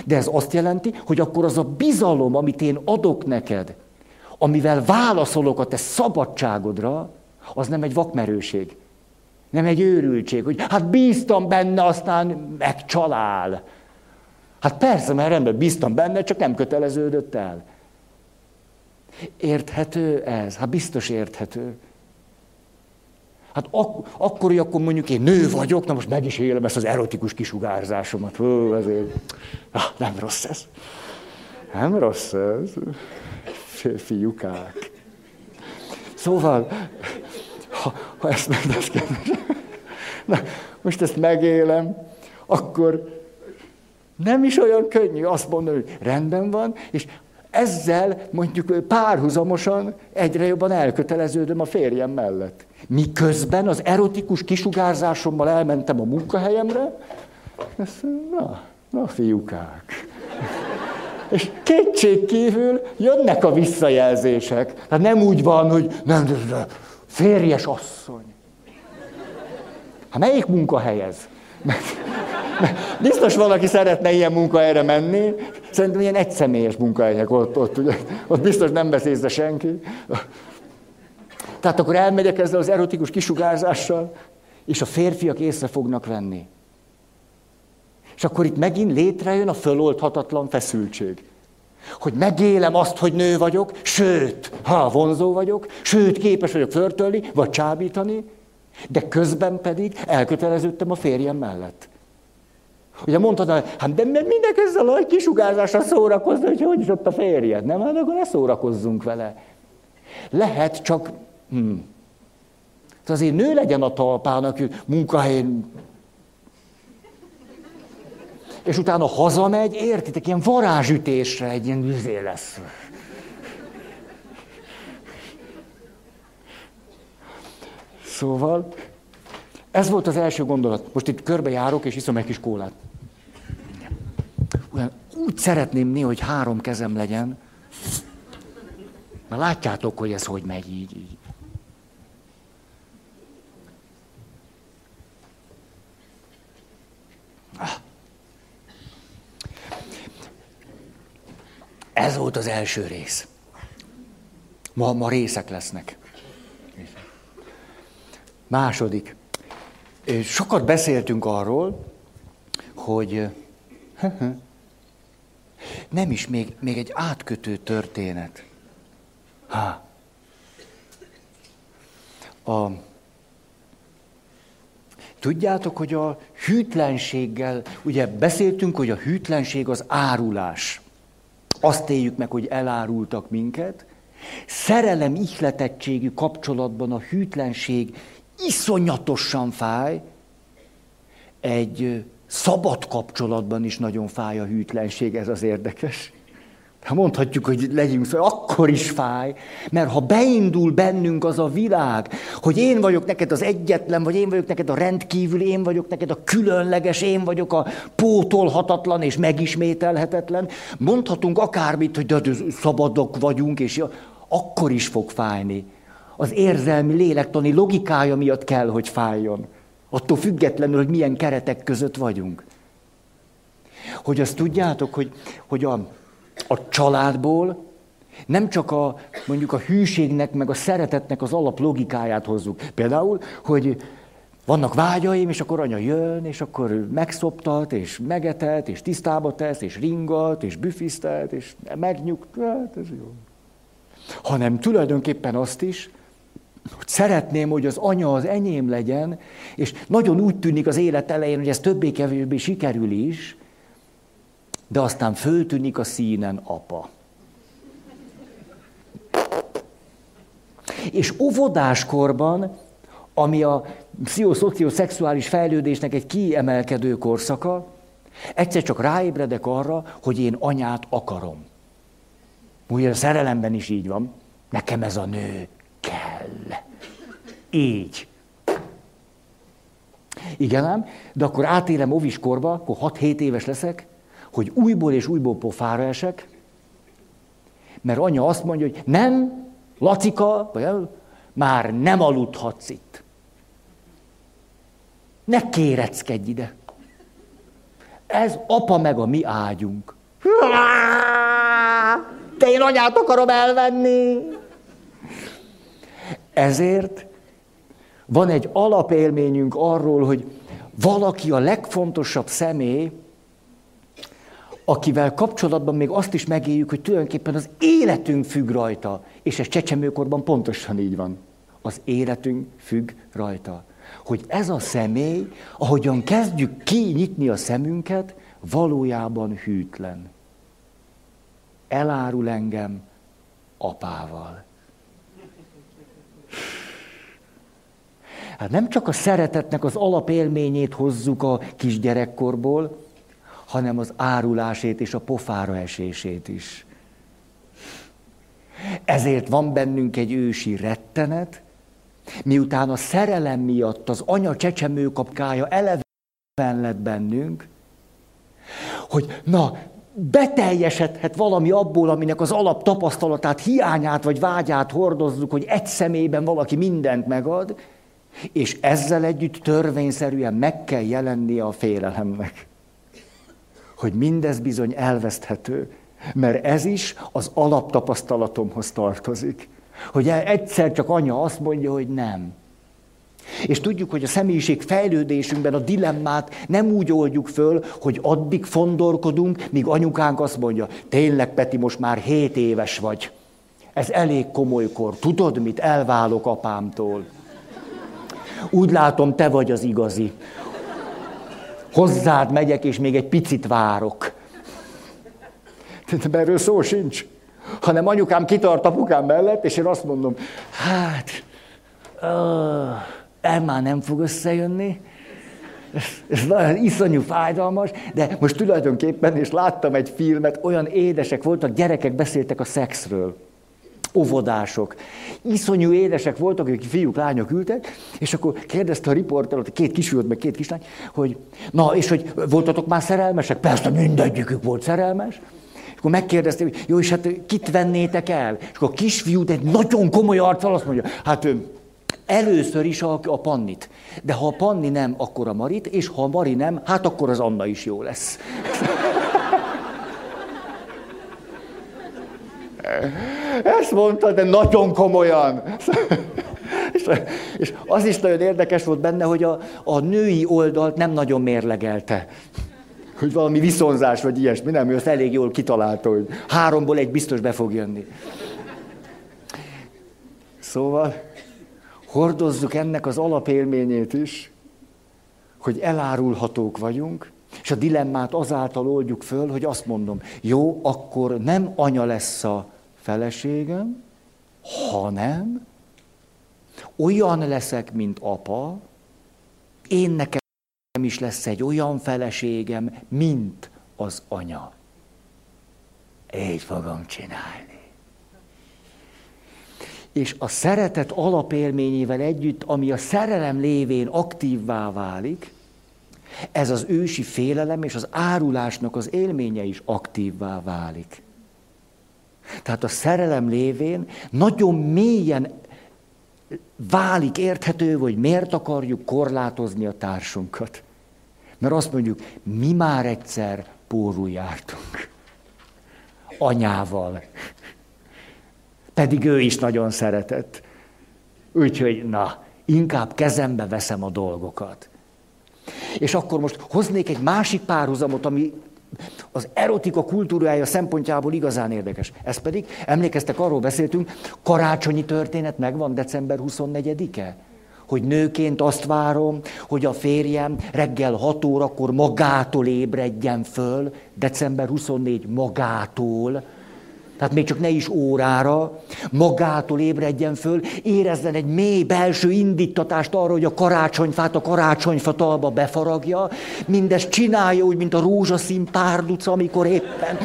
S1: de ez azt jelenti, hogy akkor az a bizalom, amit én adok neked, amivel válaszolok a te szabadságodra, az nem egy vakmerőség. Nem egy őrültség, hogy hát bíztam benne, aztán megcsalál. Hát persze, mert rendben bíztam benne, csak nem köteleződött el. Érthető ez? Hát biztos érthető. Hát ak- akkor, akkor mondjuk én nő vagyok, na most meg is élem ezt az erotikus kisugárzásomat. Hú, ezért... Ah, nem rossz ez. Nem rossz ez. Fiúkák. Szóval, ha, ezt megdeszkedem, na, most ezt megélem, akkor nem is olyan könnyű azt mondani, hogy rendben van, és ezzel mondjuk párhuzamosan egyre jobban elköteleződöm a férjem mellett. Miközben az erotikus kisugárzásommal elmentem a munkahelyemre, ezt, na, na fiúkák. És kétség kívül jönnek a visszajelzések. Hát nem úgy van, hogy nem, de férjes asszony. Hát melyik munkahelyez? Mert, mert biztos valaki szeretne ilyen munkahelyre menni, szerintem ilyen egyszemélyes munkahelyek ott, ott, ugye, ott biztos nem vesz észre senki. Tehát akkor elmegyek ezzel az erotikus kisugárzással, és a férfiak észre fognak venni. És akkor itt megint létrejön a föloldhatatlan feszültség. Hogy megélem azt, hogy nő vagyok, sőt, ha vonzó vagyok, sőt, képes vagyok förtölni, vagy csábítani, De közben pedig elköteleződtem a férjem mellett. Ugye mondtad, hát de minek ezzel a kisugárzással szórakozni, hogy hogy is ott a férjed, nem? Hát akkor ne szórakozzunk vele. Lehet, csak hm. azért nő legyen a talpának, munkahelyén és utána hazamegy, értitek, ilyen varázsütésre egy ilyen üzé lesz. Szóval, ez volt az első gondolat. Most itt körbejárok, és iszom egy kis kólát. Olyan, úgy szeretném néha, hogy három kezem legyen. Na látjátok, hogy ez hogy megy így. így. Ah. Ez volt az első rész. Ma, ma részek lesznek. Második. Sokat beszéltünk arról, hogy nem is még, még egy átkötő történet. Ha. A, tudjátok, hogy a hűtlenséggel, ugye beszéltünk, hogy a hűtlenség az árulás. Azt éljük meg, hogy elárultak minket. Szerelem ihletettségű kapcsolatban a hűtlenség iszonyatosan fáj. Egy szabad kapcsolatban is nagyon fáj a hűtlenség, ez az érdekes. Ha mondhatjuk, hogy legyünk fel, akkor is fáj, mert ha beindul bennünk az a világ, hogy én vagyok neked az egyetlen, vagy én vagyok neked a rendkívül, én vagyok neked a különleges, én vagyok a pótolhatatlan és megismételhetetlen, mondhatunk akármit, hogy de szabadok vagyunk, és akkor is fog fájni. Az érzelmi, lélektani logikája miatt kell, hogy fájjon. Attól függetlenül, hogy milyen keretek között vagyunk. Hogy azt tudjátok, hogy, hogy a, a családból nem csak a, mondjuk a hűségnek, meg a szeretetnek az alap logikáját hozzuk. Például, hogy vannak vágyaim, és akkor anya jön, és akkor megszoptat, és megetet, és tisztába tesz, és ringat, és büfisztet, és megnyugt. Hát ez jó. Hanem tulajdonképpen azt is, hogy szeretném, hogy az anya az enyém legyen, és nagyon úgy tűnik az élet elején, hogy ez többé-kevésbé sikerül is, de aztán föltűnik a színen apa. És óvodáskorban, ami a pszichoszocioszexuális fejlődésnek egy kiemelkedő korszaka, egyszer csak ráébredek arra, hogy én anyát akarom. Ugye a szerelemben is így van. Nekem ez a nő kell. Így. Igen ám, de akkor átélem oviskorba, akkor 6-7 éves leszek, hogy újból és újból pofára esek, mert anya azt mondja, hogy nem, Lacika, vagy már nem aludhatsz itt. Ne kéreckedj ide. Ez apa meg a mi ágyunk. De én anyát akarom elvenni. Ezért van egy alapélményünk arról, hogy valaki a legfontosabb személy, akivel kapcsolatban még azt is megéljük, hogy tulajdonképpen az életünk függ rajta. És ez csecsemőkorban pontosan így van. Az életünk függ rajta. Hogy ez a személy, ahogyan kezdjük kinyitni a szemünket, valójában hűtlen. Elárul engem apával. Hát nem csak a szeretetnek az alapélményét hozzuk a kisgyerekkorból, hanem az árulásét és a pofára esését is. Ezért van bennünk egy ősi rettenet, miután a szerelem miatt az anya csecsemőkapkája eleven lett bennünk, hogy na, beteljesedhet valami abból, aminek az alap tapasztalatát, hiányát vagy vágyát hordozzuk, hogy egy személyben valaki mindent megad, és ezzel együtt törvényszerűen meg kell jelennie a félelemnek hogy mindez bizony elveszthető, mert ez is az alaptapasztalatomhoz tartozik. Hogy egyszer csak anya azt mondja, hogy nem. És tudjuk, hogy a személyiség fejlődésünkben a dilemmát nem úgy oldjuk föl, hogy addig fondorkodunk, míg anyukánk azt mondja, tényleg Peti, most már 7 éves vagy. Ez elég komolykor. Tudod mit? Elválok apámtól. Úgy látom, te vagy az igazi. Hozzád megyek, és még egy picit várok. De erről szó sincs. Hanem anyukám kitart apukám mellett, és én azt mondom, hát, el már nem fog összejönni, ez, ez nagyon iszonyú fájdalmas, de most tulajdonképpen, és láttam egy filmet, olyan édesek voltak, gyerekek beszéltek a szexről óvodások. Iszonyú édesek voltak, akik fiúk, lányok ültek, és akkor kérdezte a riporter, két kisfiút, meg két kislány, hogy na, és hogy voltatok már szerelmesek? Persze, mindegyikük volt szerelmes. És akkor megkérdezte, hogy jó, és hát kit vennétek el? És akkor a kisfiú, egy nagyon komoly arccal azt mondja, hát először is a, a Pannit. De ha a Panni nem, akkor a Marit, és ha a Mari nem, hát akkor az Anna is jó lesz. Ezt mondta, de nagyon komolyan. És, és az is nagyon érdekes volt benne, hogy a, a női oldalt nem nagyon mérlegelte. Hogy valami viszonzás vagy ilyesmi, nem, ő azt elég jól kitalálta, hogy háromból egy biztos be fog jönni. Szóval hordozzuk ennek az alapélményét is, hogy elárulhatók vagyunk, és a dilemmát azáltal oldjuk föl, hogy azt mondom, jó, akkor nem anya lesz a feleségem, hanem olyan leszek, mint apa, én nekem is lesz egy olyan feleségem, mint az anya. Így fogom csinálni. És a szeretet alapélményével együtt, ami a szerelem lévén aktívvá válik, ez az ősi félelem és az árulásnak az élménye is aktívvá válik. Tehát a szerelem lévén nagyon mélyen válik érthető, hogy miért akarjuk korlátozni a társunkat. Mert azt mondjuk, mi már egyszer pórul jártunk. Anyával. Pedig ő is nagyon szeretett. Úgyhogy, na, inkább kezembe veszem a dolgokat. És akkor most hoznék egy másik párhuzamot, ami az erotika kultúrája szempontjából igazán érdekes. Ez pedig, emlékeztek, arról beszéltünk, karácsonyi történet megvan december 24-e? Hogy nőként azt várom, hogy a férjem reggel 6 órakor magától ébredjen föl, december 24 magától, tehát még csak ne is órára, magától ébredjen föl, érezzen egy mély belső indítatást arra, hogy a karácsonyfát a karácsonyfa talba befaragja, mindezt csinálja úgy, mint a rózsaszín párduca, amikor éppen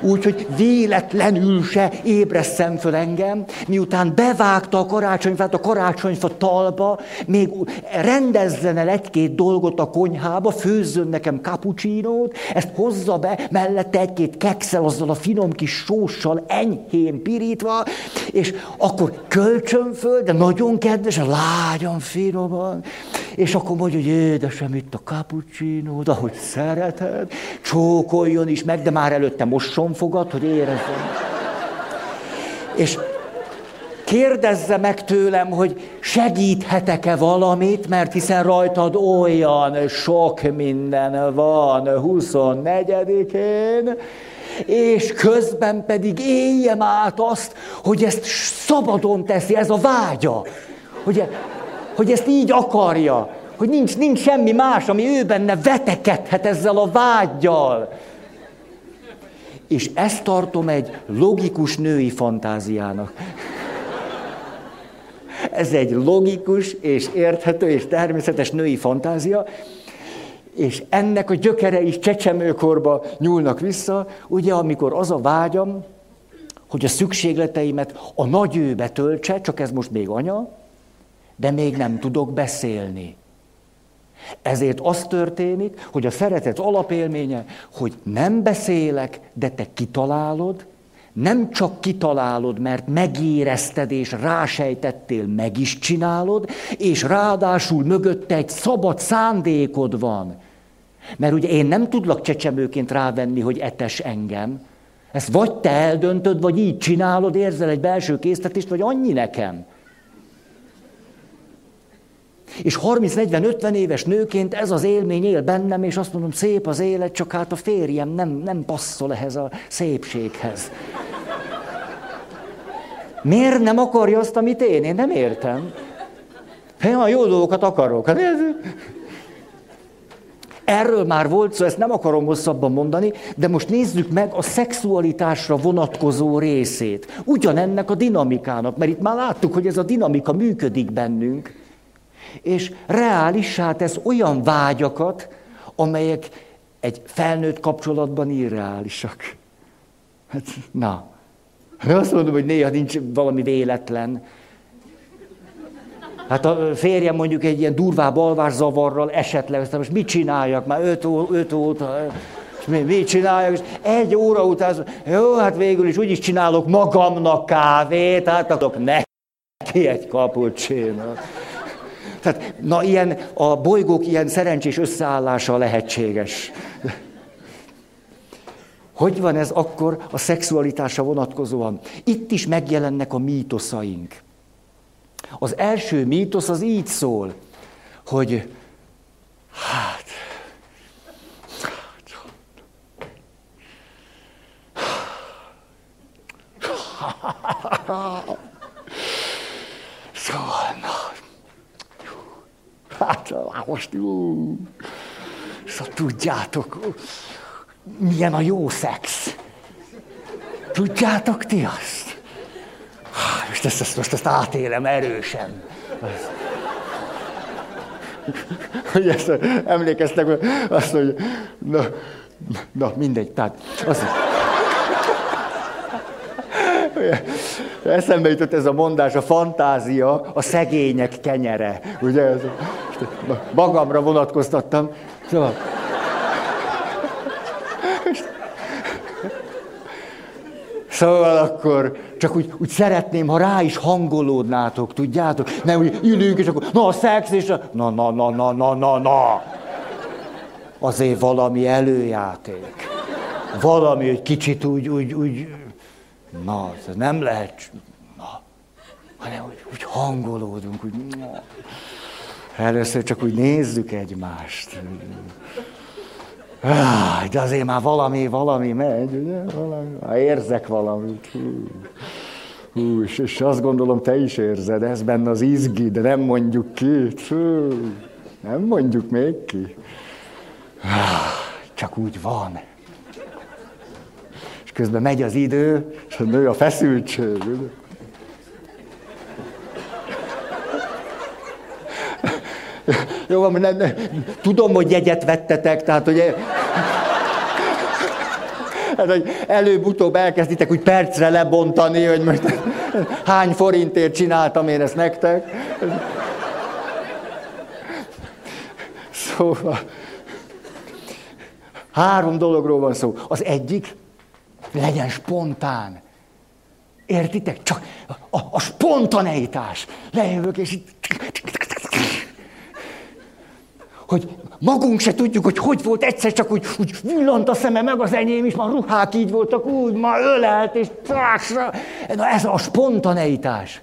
S1: úgy, hogy véletlenül se ébreszem föl engem, miután bevágta a karácsonyfát a karácsonyfa talba, még rendezzen el egy-két dolgot a konyhába, főzzön nekem kapucsinót, ezt hozza be, mellette egy-két kekszel azzal a finom kis sóssal enyhén pirítva, és akkor kölcsön föl, de nagyon kedves, lágyan, finoman, és akkor mondja, hogy édesem, itt a cappuccino, ahogy szereted, csókoljon is meg, de már előtte mosson fogad, hogy érezzem. És kérdezze meg tőlem, hogy segíthetek-e valamit, mert hiszen rajtad olyan sok minden van 24-én, és közben pedig éljem át azt, hogy ezt szabadon teszi, ez a vágya. Hogy hogy ezt így akarja, hogy nincs, nincs semmi más, ami ő benne vetekedhet ezzel a vágyjal. És ezt tartom egy logikus női fantáziának. Ez egy logikus és érthető és természetes női fantázia, és ennek a gyökere is csecsemőkorba nyúlnak vissza, ugye, amikor az a vágyam, hogy a szükségleteimet a nagy ő betöltse, csak ez most még anya, de még nem tudok beszélni. Ezért az történik, hogy a szeretet alapélménye, hogy nem beszélek, de te kitalálod, nem csak kitalálod, mert megérezted és rásejtettél, meg is csinálod, és ráadásul mögötte egy szabad szándékod van. Mert ugye én nem tudlak csecsemőként rávenni, hogy etes engem. Ezt vagy te eldöntöd, vagy így csinálod, érzel egy belső késztetést, vagy annyi nekem. És 30-40-50 éves nőként ez az élmény él bennem, és azt mondom, szép az élet, csak hát a férjem nem, nem passzol ehhez a szépséghez. Miért nem akarja azt, amit én? Én nem értem. Ja, jó dolgokat akarok. Hát Erről már volt szó, ezt nem akarom hosszabban mondani, de most nézzük meg a szexualitásra vonatkozó részét. Ugyanennek a dinamikának, mert itt már láttuk, hogy ez a dinamika működik bennünk, és reálissá tesz olyan vágyakat, amelyek egy felnőtt kapcsolatban irreálisak. Hát, na, azt mondom, hogy néha nincs valami véletlen, Hát a férjem mondjuk egy ilyen durvább alvászavarral esetleg, aztán most mit csináljak, már öt, öt óta, mi, mit csináljak, és egy óra után, jó, hát végül is úgy is csinálok magamnak kávét, hát adok neki egy kapucsinot. Tehát, na ilyen, a bolygók ilyen szerencsés összeállása lehetséges. Hogy van ez akkor a szexualitásra vonatkozóan? Itt is megjelennek a mítoszaink. Az első mítosz az így szól, hogy hát, Szóval, hát most jó. Szóval tudjátok, milyen a jó szex. Tudjátok ti azt? most ezt, ezt, most ezt átélem erősen. Hogy ezt emlékeztek, azt, hogy na, na mindegy, tehát azt, Eszembe jutott ez a mondás, a fantázia, a szegények kenyere. Ugye, ez, magamra vonatkoztattam. Szóval, Szóval akkor csak úgy, úgy szeretném, ha rá is hangolódnátok, tudjátok? Nem, úgy ülünk, és akkor na a szex, és a... Na, na, na, na, na, na, na. Azért valami előjáték. Valami, hogy kicsit úgy, úgy, úgy... Na, ez nem lehet... Na. Hanem úgy, úgy hangolódunk, úgy... Na. Először csak úgy nézzük egymást. De azért már valami, valami megy, ugye? Valami, érzek valamit. Hú, és, és azt gondolom, te is érzed, ez benne az izgi, de nem mondjuk ki. Hú, nem mondjuk még ki. Csak úgy van. Közben megy az idő, és nő a feszültség. Jó, nem, nem, tudom, hogy jegyet vettetek, tehát hogy... Hát, hogy előbb-utóbb elkezditek úgy percre lebontani, hogy most hány forintért csináltam én ezt nektek. Szóval három dologról van szó. Az egyik, legyen spontán. Értitek? Csak a, a, spontaneitás. Lejövök, és hogy magunk se tudjuk, hogy hogy volt egyszer, csak úgy, úgy villant a szeme, meg az enyém is, már ruhák így voltak, úgy, ma ölelt, és tásra. Na ez a spontaneitás.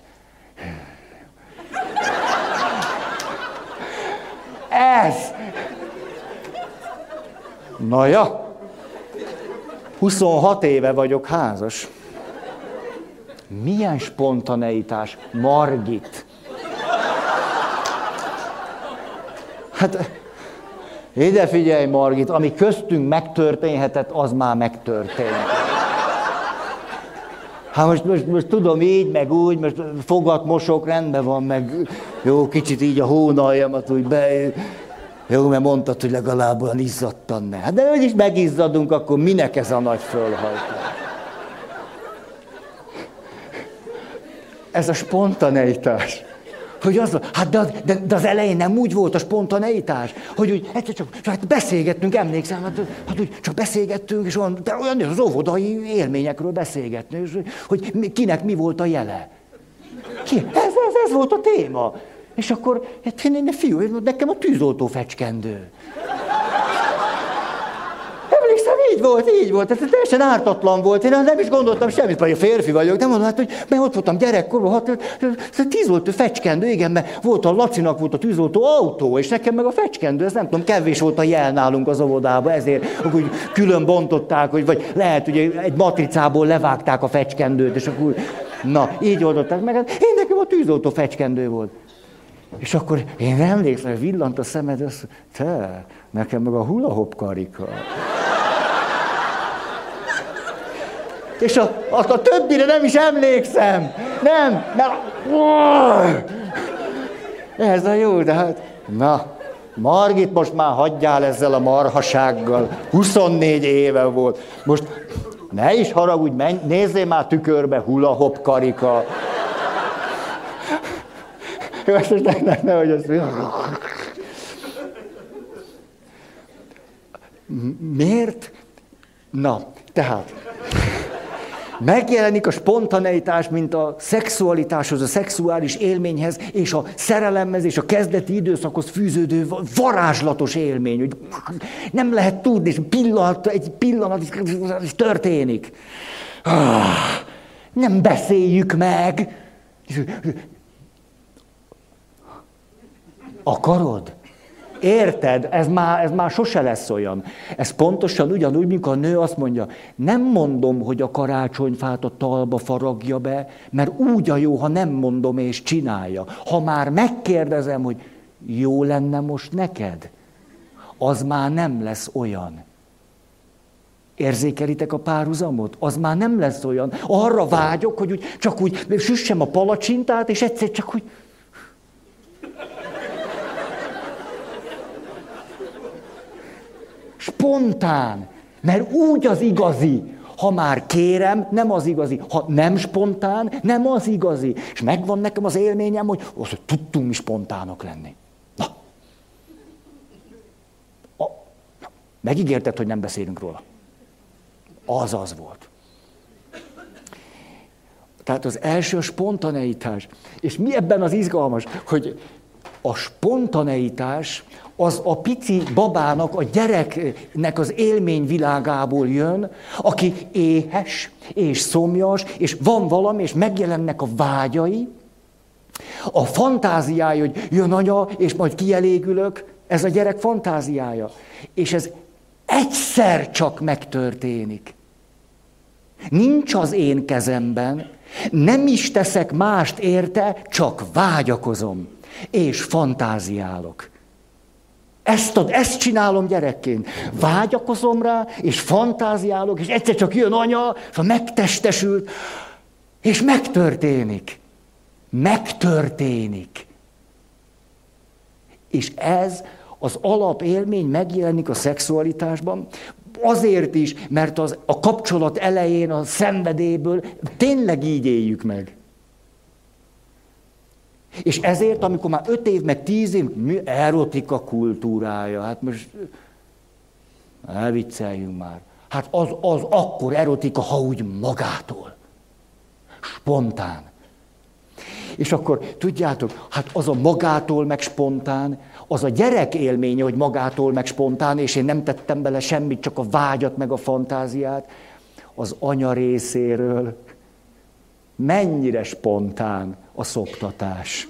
S1: Ez. Na ja, 26 éve vagyok házas. Milyen spontaneitás, Margit. Hát ide figyelj, Margit, ami köztünk megtörténhetett, az már megtörtént. Hát most, most, most tudom így, meg úgy, most fogat mosok, rendben van, meg jó, kicsit így a hónaljamat úgy be... Jó, mert mondtad, hogy legalább olyan izzadtan ne. Hát de is megizzadunk, akkor minek ez a nagy fölhajtás? Ez a spontaneitás. Hogy az, hát de, de, de, az elején nem úgy volt a spontaneitás, hogy úgy egyszer csak hát beszélgettünk, emlékszem, hát, hát úgy csak beszélgettünk, és olyan, de olyan az óvodai élményekről beszélgetni, és, hogy kinek mi volt a jele. Ki? Ez, ez, ez volt a téma. És akkor, hát én, én fiú, nekem a tűzoltó fecskendő így volt, így volt, ez teljesen ártatlan volt. Én nem is gondoltam semmit, vagy a férfi vagyok, de mondom, hát, hogy mert ott voltam gyerekkorban, hát, ez tűzoltó fecskendő, igen, mert volt a Lacinak volt a tűzoltó autó, és nekem meg a fecskendő, ez nem tudom, kevés volt a jel nálunk az óvodában, ezért úgy külön bontották, hogy, vagy lehet, hogy egy matricából levágták a fecskendőt, és akkor, na, így oldották meg, hát én nekem a tűzoltó fecskendő volt. És akkor én emlékszem, villant a szemed, azt te, nekem meg a hula hop karika. És a, a, a többire nem is emlékszem. Nem, mert... Ez a jó, de hát... Na, Margit, most már hagyjál ezzel a marhasággal. 24 éve volt. Most ne is haragudj, menj, nézzél már tükörbe, hula hop karika. Most ne, ne, ne, hogy ezt... Miért? Na, tehát megjelenik a spontaneitás, mint a szexualitáshoz, a szexuális élményhez, és a szerelemhez, és a kezdeti időszakhoz fűződő varázslatos élmény, hogy nem lehet tudni, és pillanat, egy pillanat is történik. Ah, nem beszéljük meg. Akarod? Érted? Ez már, ez már sose lesz olyan. Ez pontosan ugyanúgy, mikor a nő azt mondja, nem mondom, hogy a karácsonyfát a talba faragja be, mert úgy a jó, ha nem mondom és csinálja. Ha már megkérdezem, hogy jó lenne most neked, az már nem lesz olyan. Érzékelitek a párhuzamot? Az már nem lesz olyan. Arra vágyok, hogy úgy, csak úgy süssem a palacsintát, és egyszer csak úgy Spontán. Mert úgy az igazi. Ha már kérem, nem az igazi. Ha nem spontán, nem az igazi. És megvan nekem az élményem, hogy az, hogy tudtunk mi spontánok lenni. Na. A, megígérted, hogy nem beszélünk róla. Az az volt. Tehát az első a spontaneitás. És mi ebben az izgalmas, hogy a spontaneitás az a pici babának, a gyereknek az élményvilágából jön, aki éhes és szomjas, és van valami, és megjelennek a vágyai, a fantáziája, hogy jön anya, és majd kielégülök, ez a gyerek fantáziája. És ez egyszer csak megtörténik. Nincs az én kezemben, nem is teszek mást érte, csak vágyakozom, és fantáziálok. Ezt, ad, ezt csinálom gyerekként. Vágyakozom rá, és fantáziálok, és egyszer csak jön anya, és megtestesült, és megtörténik. Megtörténik. És ez az alapélmény megjelenik a szexualitásban, azért is, mert az, a kapcsolat elején a szenvedélyből tényleg így éljük meg. És ezért, amikor már öt év, meg tíz év, mi erotika kultúrája, hát most elvicceljünk már. Hát az, az akkor erotika, ha úgy magától. Spontán. És akkor tudjátok, hát az a magától meg spontán, az a gyerek élménye, hogy magától meg spontán, és én nem tettem bele semmit, csak a vágyat meg a fantáziát, az anya részéről mennyire spontán a szoptatás.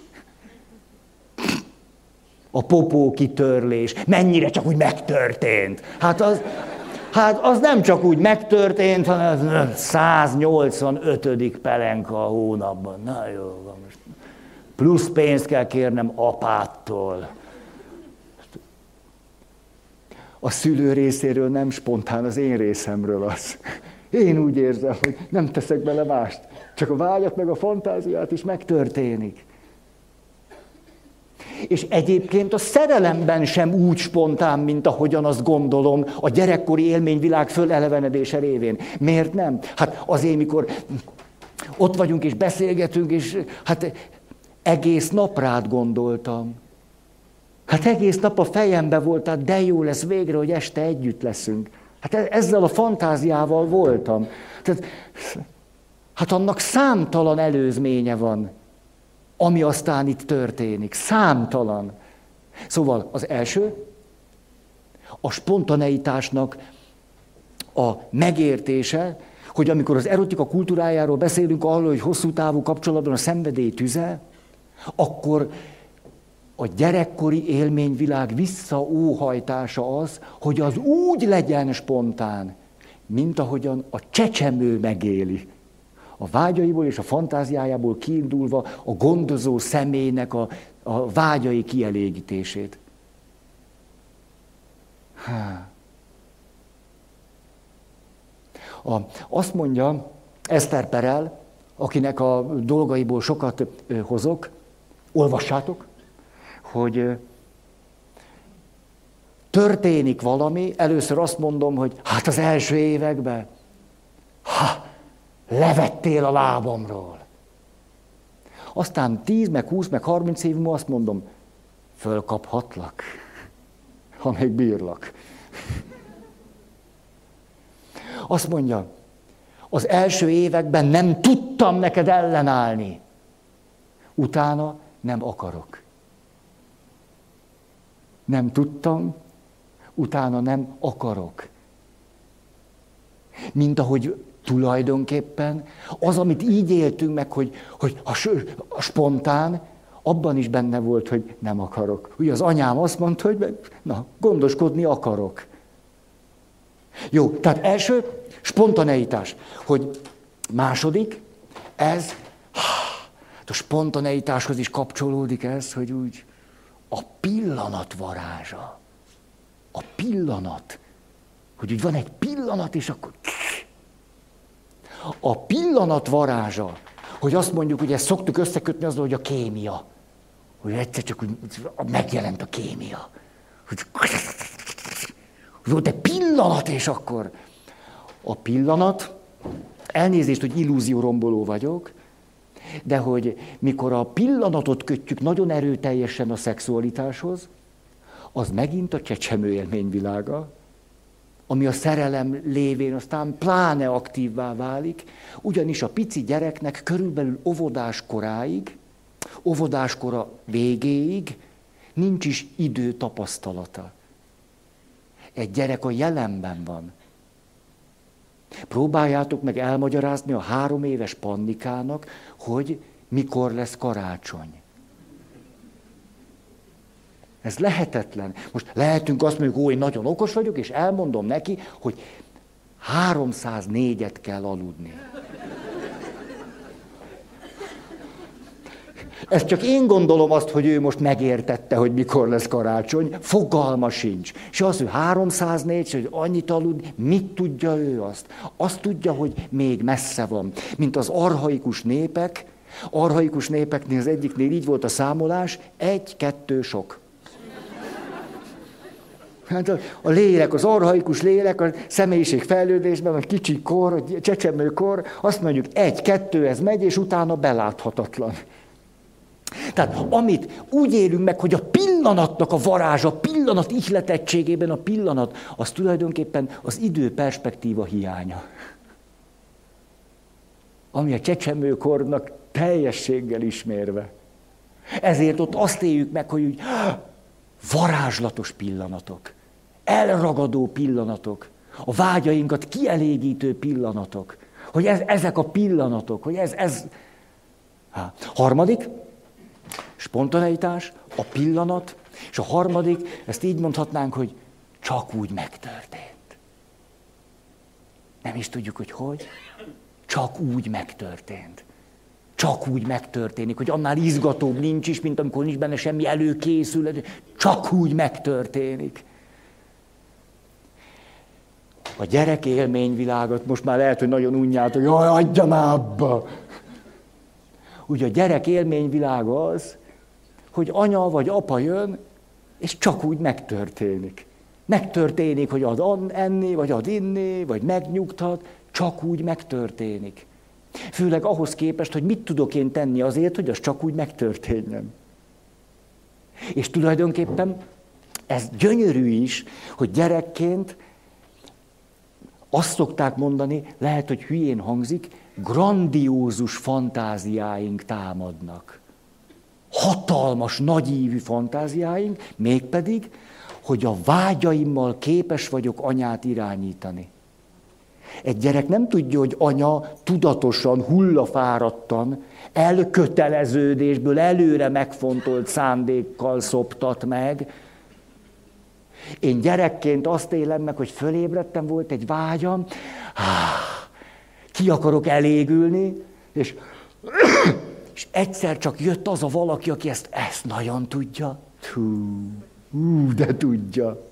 S1: A popó kitörlés, mennyire csak úgy megtörtént. Hát az, hát az nem csak úgy megtörtént, hanem 185. pelenka a hónapban. Na jó, most plusz pénzt kell kérnem apától. A szülő részéről nem spontán, az én részemről az. Én úgy érzem, hogy nem teszek bele mást. Csak a vágyat meg a fantáziát is megtörténik. És egyébként a szerelemben sem úgy spontán, mint ahogyan azt gondolom a gyerekkori élményvilág fölelevenedése révén. Miért nem? Hát azért, mikor ott vagyunk és beszélgetünk, és hát egész nap rád gondoltam. Hát egész nap a fejembe volt, hát de jó lesz végre, hogy este együtt leszünk. Hát e- ezzel a fantáziával voltam. Tehát Hát annak számtalan előzménye van, ami aztán itt történik. Számtalan. Szóval az első, a spontaneitásnak a megértése, hogy amikor az erotika kultúrájáról beszélünk arról, hogy hosszú távú kapcsolatban a szenvedély tüze, akkor a gyerekkori élményvilág visszaóhajtása az, hogy az úgy legyen spontán, mint ahogyan a csecsemő megéli a vágyaiból és a fantáziájából kiindulva a gondozó személynek a, a vágyai kielégítését. A, azt mondja Eszter Perel, akinek a dolgaiból sokat hozok, olvassátok, hogy történik valami, először azt mondom, hogy hát az első években, ha, levettél a lábamról. Aztán 10, meg 20, meg 30 év múlva azt mondom, fölkaphatlak, ha még bírlak. Azt mondja, az első években nem tudtam neked ellenállni. Utána nem akarok. Nem tudtam, utána nem akarok. Mint ahogy tulajdonképpen az, amit így éltünk meg, hogy, hogy a, a spontán, abban is benne volt, hogy nem akarok. Ugye az anyám azt mondta, hogy na, gondoskodni akarok. Jó, tehát első, spontaneitás. Hogy második, ez, hát a spontaneitáshoz is kapcsolódik ez, hogy úgy a pillanat varázsa. A pillanat. Hogy úgy van egy pillanat, és akkor... A pillanat varázsa, hogy azt mondjuk, ezt szoktuk összekötni azzal, hogy a kémia. Hogy egyszer csak úgy megjelent a kémia. Hogy egy pillanat, és akkor a pillanat, elnézést, hogy illúzióromboló vagyok, de hogy mikor a pillanatot kötjük nagyon erőteljesen a szexualitáshoz, az megint a csecsemő élményvilága, ami a szerelem lévén aztán pláne aktívvá válik, ugyanis a pici gyereknek körülbelül óvodás koráig, óvodáskora végéig nincs is idő tapasztalata. Egy gyerek a jelenben van. Próbáljátok meg elmagyarázni a három éves pannikának, hogy mikor lesz karácsony. Ez lehetetlen. Most lehetünk azt mondjuk, hogy nagyon okos vagyok, és elmondom neki, hogy 304-et kell aludni. Ez csak én gondolom azt, hogy ő most megértette, hogy mikor lesz karácsony, fogalma sincs. És az, hogy 304, hogy annyit aludni, mit tudja ő azt? Azt tudja, hogy még messze van. Mint az arhaikus népek, arhaikus népeknél az egyiknél így volt a számolás, egy, kettő, sok. Hát a, a lélek, az arhaikus lélek, a személyiség fejlődésben, a kicsi kor, a csecsemő kor, azt mondjuk egy-kettő, ez megy, és utána beláthatatlan. Tehát amit úgy élünk meg, hogy a pillanatnak a varázsa, a pillanat ihletettségében a pillanat, az tulajdonképpen az idő perspektíva hiánya. Ami a csecsemőkornak teljességgel ismérve. Ezért ott azt éljük meg, hogy úgy varázslatos pillanatok, elragadó pillanatok, a vágyainkat kielégítő pillanatok, hogy ez, ezek a pillanatok, hogy ez, ez. Há. Harmadik, spontaneitás, a pillanat, és a harmadik, ezt így mondhatnánk, hogy csak úgy megtörtént. Nem is tudjuk, hogy hogy. Csak úgy megtörtént. Csak úgy megtörténik, hogy annál izgatóbb nincs is, mint amikor nincs benne semmi előkészület. Csak úgy megtörténik. A gyerek élményvilágot most már lehet, hogy nagyon unját, hogy jaj, adja már abba. Ugye a gyerek élményvilága az, hogy anya vagy apa jön, és csak úgy megtörténik. Megtörténik, hogy ad enni, vagy ad inni, vagy megnyugtat, csak úgy megtörténik. Főleg ahhoz képest, hogy mit tudok én tenni azért, hogy az csak úgy megtörténjen. És tulajdonképpen ez gyönyörű is, hogy gyerekként azt szokták mondani, lehet, hogy hülyén hangzik, grandiózus fantáziáink támadnak. Hatalmas, nagyívű fantáziáink, mégpedig, hogy a vágyaimmal képes vagyok anyát irányítani. Egy gyerek nem tudja, hogy anya tudatosan, hullafáradtan, elköteleződésből, előre megfontolt szándékkal szoptat meg. Én gyerekként azt élem meg, hogy fölébredtem, volt egy vágyam, ki akarok elégülni, és és egyszer csak jött az a valaki, aki ezt, ezt nagyon tudja. Hú, hú, de tudja.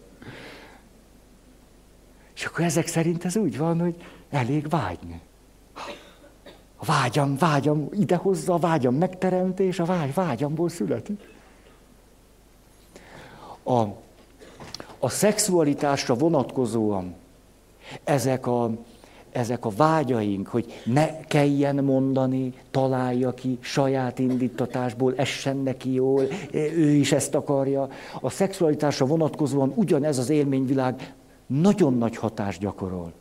S1: És akkor ezek szerint ez úgy van, hogy elég vágyni. A vágyam, vágyam idehozza, a vágyam megteremtés, a vágy, vágyamból születik. A, a szexualitásra vonatkozóan ezek a, ezek a vágyaink, hogy ne kelljen mondani, találja ki saját indítatásból, essen neki jól, ő is ezt akarja. A szexualitásra vonatkozóan ugyanez az élményvilág nagyon nagy hatást gyakorol.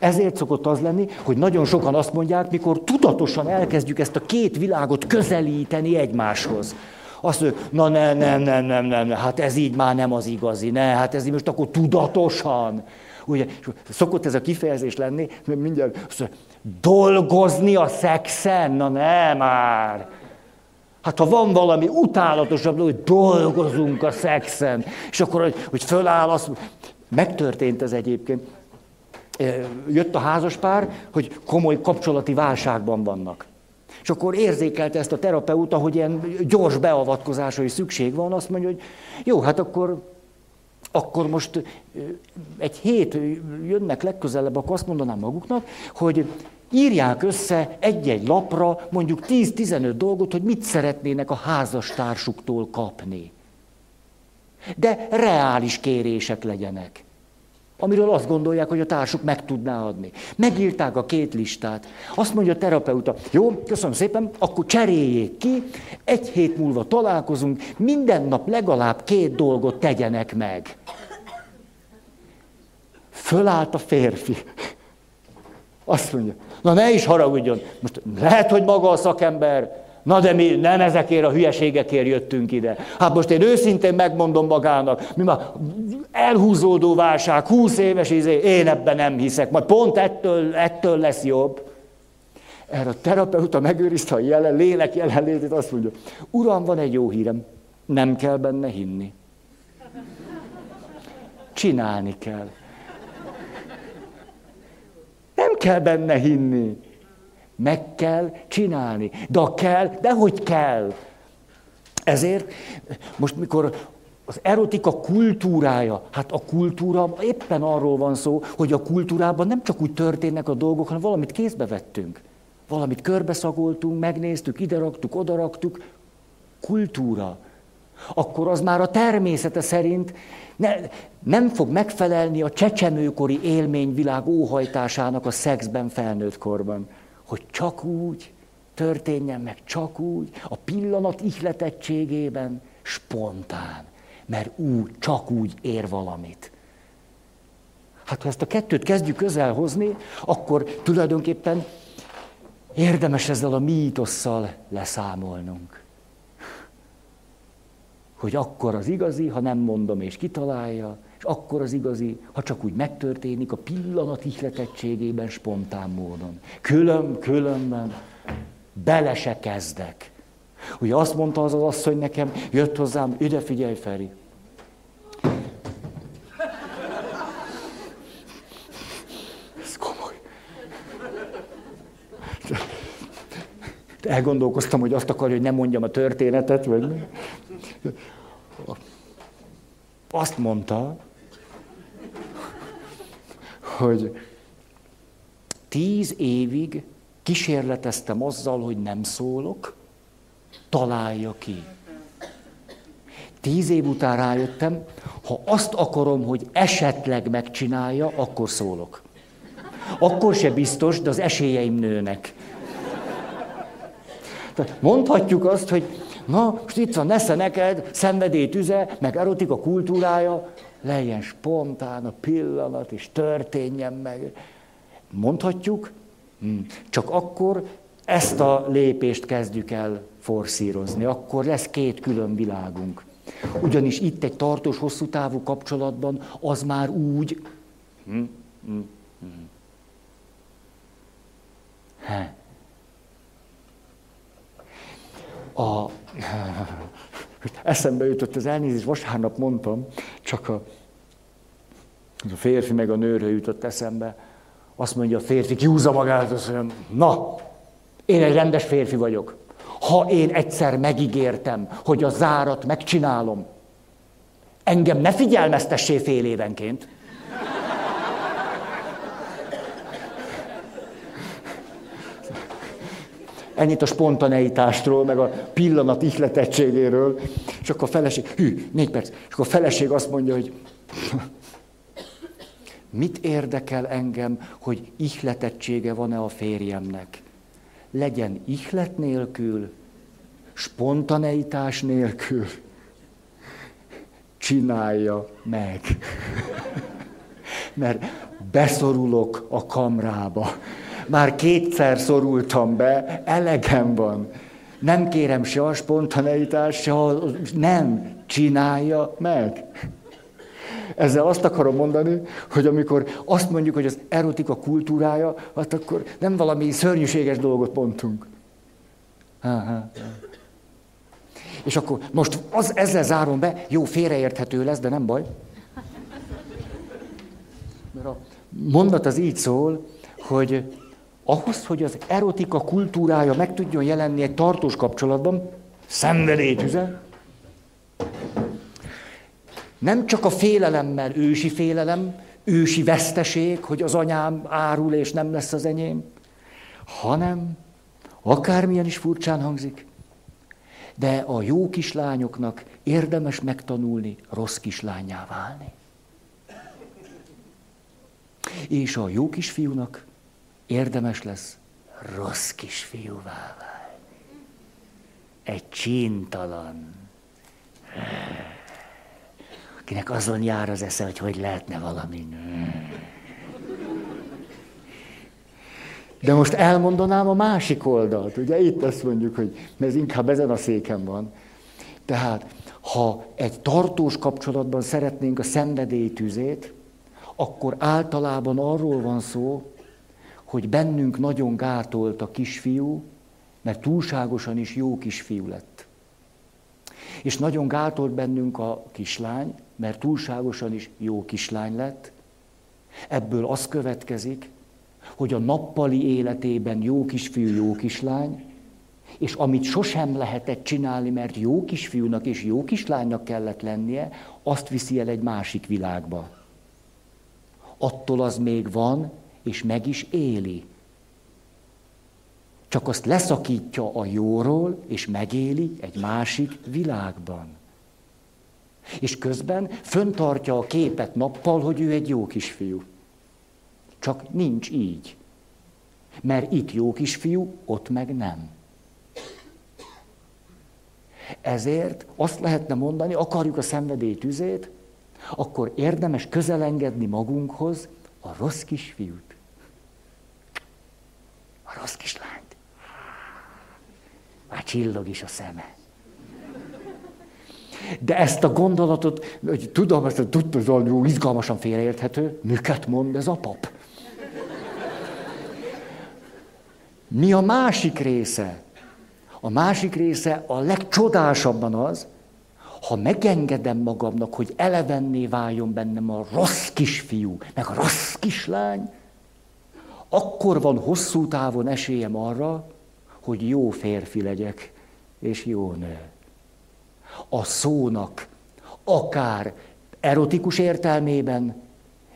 S1: Ezért szokott az lenni, hogy nagyon sokan azt mondják, mikor tudatosan elkezdjük ezt a két világot közelíteni egymáshoz. Azt mondjuk, na nem, nem, nem, nem, nem, hát ez így már nem az igazi, ne, hát ez így most akkor tudatosan. Ugye, szokott ez a kifejezés lenni, mert mindjárt azt mondja, dolgozni a szexen, na nem már. Hát ha van valami utálatosabb, hogy dolgozunk a szexen, és akkor, hogy, hogy föláll, azt megtörtént ez egyébként. Jött a házaspár, hogy komoly kapcsolati válságban vannak. És akkor érzékelte ezt a terapeuta, hogy ilyen gyors beavatkozásra is szükség van, azt mondja, hogy jó, hát akkor akkor most egy hét jönnek legközelebb, akkor azt mondanám maguknak, hogy írják össze egy-egy lapra mondjuk 10-15 dolgot, hogy mit szeretnének a házastársuktól kapni. De reális kérések legyenek amiről azt gondolják, hogy a társuk meg tudná adni. Megírták a két listát. Azt mondja a terapeuta, jó, köszönöm szépen, akkor cseréljék ki, egy hét múlva találkozunk, minden nap legalább két dolgot tegyenek meg. Fölállt a férfi. Azt mondja, na ne is haragudjon, most lehet, hogy maga a szakember Na de mi nem ezekért a hülyeségekért jöttünk ide. Hát most én őszintén megmondom magának, mi már elhúzódó válság, húsz éves izé, én ebben nem hiszek, majd pont ettől, ettől lesz jobb. Erre a terapeuta megőrizte a jelen, lélek jelenlétét, azt mondja, uram, van egy jó hírem, nem kell benne hinni. Csinálni kell. Nem kell benne hinni. Meg kell csinálni. De kell, de hogy kell. Ezért most mikor az erotika kultúrája, hát a kultúra éppen arról van szó, hogy a kultúrában nem csak úgy történnek a dolgok, hanem valamit kézbe vettünk. Valamit körbeszagoltunk, megnéztük, ide raktuk, oda raktuk. Kultúra. Akkor az már a természete szerint ne, nem fog megfelelni a csecsemőkori élményvilág óhajtásának a szexben felnőtt korban hogy csak úgy történjen meg, csak úgy, a pillanat ihletettségében, spontán, mert úgy, csak úgy ér valamit. Hát ha ezt a kettőt kezdjük közel hozni, akkor tulajdonképpen érdemes ezzel a mítosszal leszámolnunk. Hogy akkor az igazi, ha nem mondom és kitalálja, és akkor az igazi, ha csak úgy megtörténik a pillanat ihletettségében, spontán módon. Külön, különben bele se kezdek. Ugye azt mondta az az asszony nekem, jött hozzám, ide figyelj Feri. Ez komoly. Elgondolkoztam, hogy azt akarja, hogy nem mondjam a történetet, vagy mi. Azt mondta, hogy tíz évig kísérleteztem azzal, hogy nem szólok, találja ki. Tíz év után rájöttem, ha azt akarom, hogy esetleg megcsinálja, akkor szólok. Akkor se biztos, de az esélyeim nőnek. Tehát mondhatjuk azt, hogy na, most itt van nesze neked, szenvedélytüze, meg erotika kultúrája, legyen spontán a pillanat, és történjen meg. Mondhatjuk, hm, csak akkor ezt a lépést kezdjük el forszírozni, akkor lesz két külön világunk. Ugyanis itt egy tartós, hosszú távú kapcsolatban az már úgy... Hm, hm, hm. A, eszembe jutott az elnézést, vasárnap mondtam, csak a, a férfi meg a nőről jutott eszembe. Azt mondja a férfi, kihúzza magát, azt mondja, na, én egy rendes férfi vagyok. Ha én egyszer megígértem, hogy a zárat megcsinálom, engem ne figyelmeztessé fél évenként. Ennyit a spontaneitástról, meg a pillanat ihletettségéről. És akkor a feleség, hű, négy perc, és akkor a feleség azt mondja, hogy mit érdekel engem, hogy ihletettsége van-e a férjemnek. Legyen ihlet nélkül, spontaneitás nélkül, csinálja meg. Mert beszorulok a kamrába. Már kétszer szorultam be, elegem van. Nem kérem se a spontaneitást, se a... Nem, csinálja meg. Ezzel azt akarom mondani, hogy amikor azt mondjuk, hogy az erotika kultúrája, hát akkor nem valami szörnyűséges dolgot mondtunk. Aha. És akkor most az, ezzel zárom be, jó, félreérthető lesz, de nem baj. Mert a mondat az így szól, hogy ahhoz, hogy az erotika kultúrája meg tudjon jelenni egy tartós kapcsolatban, szenvedélytüze, nem csak a félelemmel, ősi félelem, ősi veszteség, hogy az anyám árul és nem lesz az enyém, hanem, akármilyen is furcsán hangzik, de a jó kislányoknak érdemes megtanulni rossz kislányá válni. És a jó kisfiúnak érdemes lesz rossz kisfiúvá válni. Egy csintalan, akinek azon jár az esze, hogy hogy lehetne valami. De most elmondanám a másik oldalt. Ugye itt azt mondjuk, hogy ez inkább ezen a széken van. Tehát, ha egy tartós kapcsolatban szeretnénk a szenvedélytüzét, akkor általában arról van szó, hogy bennünk nagyon gátolt a kisfiú, mert túlságosan is jó kisfiú lett. És nagyon gátolt bennünk a kislány, mert túlságosan is jó kislány lett. Ebből az következik, hogy a nappali életében jó kisfiú, jó kislány, és amit sosem lehetett csinálni, mert jó kisfiúnak és jó kislánynak kellett lennie, azt viszi el egy másik világba. Attól az még van, és meg is éli. Csak azt leszakítja a jóról, és megéli egy másik világban. És közben föntartja a képet nappal, hogy ő egy jó kisfiú. Csak nincs így. Mert itt jó kisfiú, ott meg nem. Ezért azt lehetne mondani, akarjuk a szenvedély tüzét, akkor érdemes közelengedni magunkhoz a rossz kisfiút. A rossz kislányt. Már csillog is a szeme. De ezt a gondolatot, hogy tudom, ezt tudtam, izgalmasan félreérthető, miket mond ez a pap? Mi a másik része? A másik része a legcsodásabban az, ha megengedem magamnak, hogy elevenné váljon bennem a rossz kisfiú, meg a rossz kislány, akkor van hosszú távon esélyem arra, hogy jó férfi legyek, és jó nő. A szónak akár erotikus értelmében,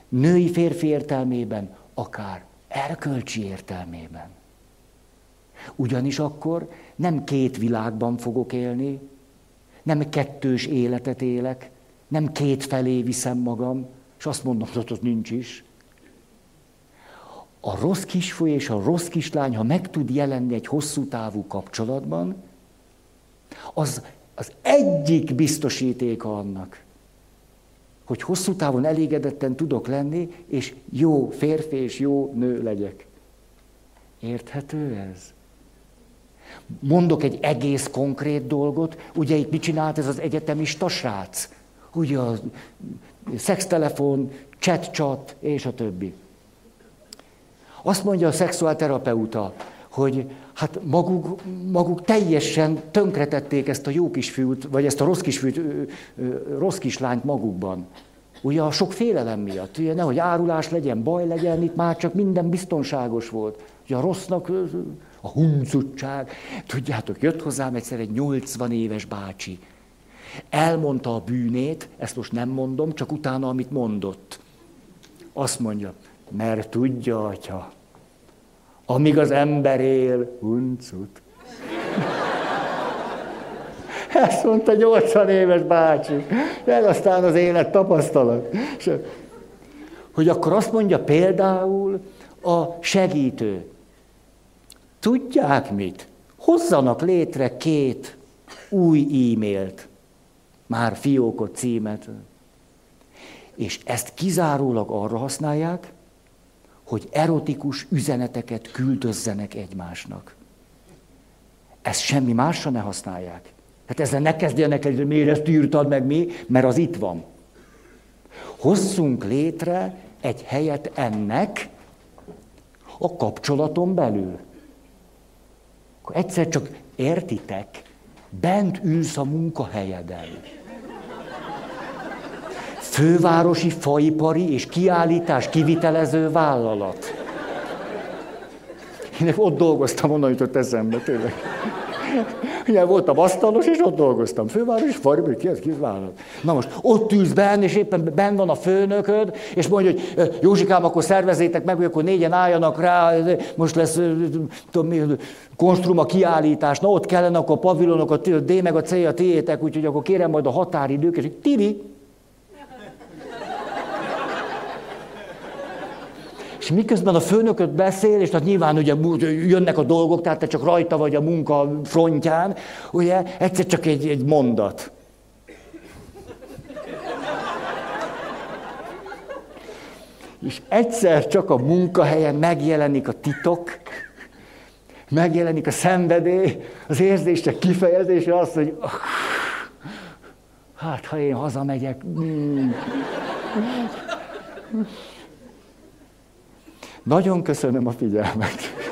S1: női férfi értelmében, akár erkölcsi értelmében. Ugyanis akkor nem két világban fogok élni, nem kettős életet élek, nem két felé viszem magam, és azt mondom, hogy ott nincs is. A rossz kisfiú és a rossz kislány, ha meg tud jelenni egy hosszú távú kapcsolatban, az az egyik biztosítéka annak, hogy hosszú távon elégedetten tudok lenni, és jó férfi és jó nő legyek. Érthető ez? Mondok egy egész konkrét dolgot, ugye itt mit csinált ez az egyetemista srác? Ugye a szextelefon, chat-chat és a többi. Azt mondja a szexuálterapeuta, hogy hát maguk, maguk teljesen tönkretették ezt a jó kisfiút, vagy ezt a rossz kisfiút, rossz kislányt magukban. Ugye a sok félelem miatt, ugye nehogy árulás legyen, baj legyen, itt már csak minden biztonságos volt. Ugye a rossznak a huncutság. Tudjátok, jött hozzám egyszer egy 80 éves bácsi. Elmondta a bűnét, ezt most nem mondom, csak utána, amit mondott. Azt mondja, mert tudja, atya, amíg az ember él, huncut. Ezt mondta 80 éves bácsi. Ez aztán az élet tapasztalat. Hogy akkor azt mondja például a segítő. Tudják mit? Hozzanak létre két új e-mailt, már fiókot, címet. És ezt kizárólag arra használják, hogy erotikus üzeneteket küldözzenek egymásnak. Ezt semmi másra ne használják. Hát ezzel ne kezdjenek el, hogy miért ezt írtad meg mi, mert az itt van. Hozzunk létre egy helyet ennek a kapcsolaton belül. Akkor egyszer csak értitek, bent ülsz a munkahelyeden. Fővárosi faipari és kiállítás kivitelező vállalat. Én ott dolgoztam, onnan jutott eszembe, tényleg. Ugye voltam asztalos, és ott dolgoztam. Főváros, farmer, ki ez, ki vállal. Na most ott ülsz benn, és éppen benn van a főnököd, és mondja, hogy Józsikám, akkor szervezétek meg, hogy akkor négyen álljanak rá, most lesz tudom, konstrum a kiállítás, na ott kellene akkor a pavilonok, a D meg a C a tiétek, úgyhogy akkor kérem majd a határidők, és tiri, És miközben a főnököt beszél, és tehát nyilván ugye jönnek a dolgok, tehát te csak rajta vagy a munka frontján, ugye egyszer csak egy, egy mondat. És egyszer csak a munkahelyen megjelenik a titok, megjelenik a szenvedély, az érzések kifejezése az, hogy hát ha én hazamegyek, mm. Nagyon köszönöm a figyelmet.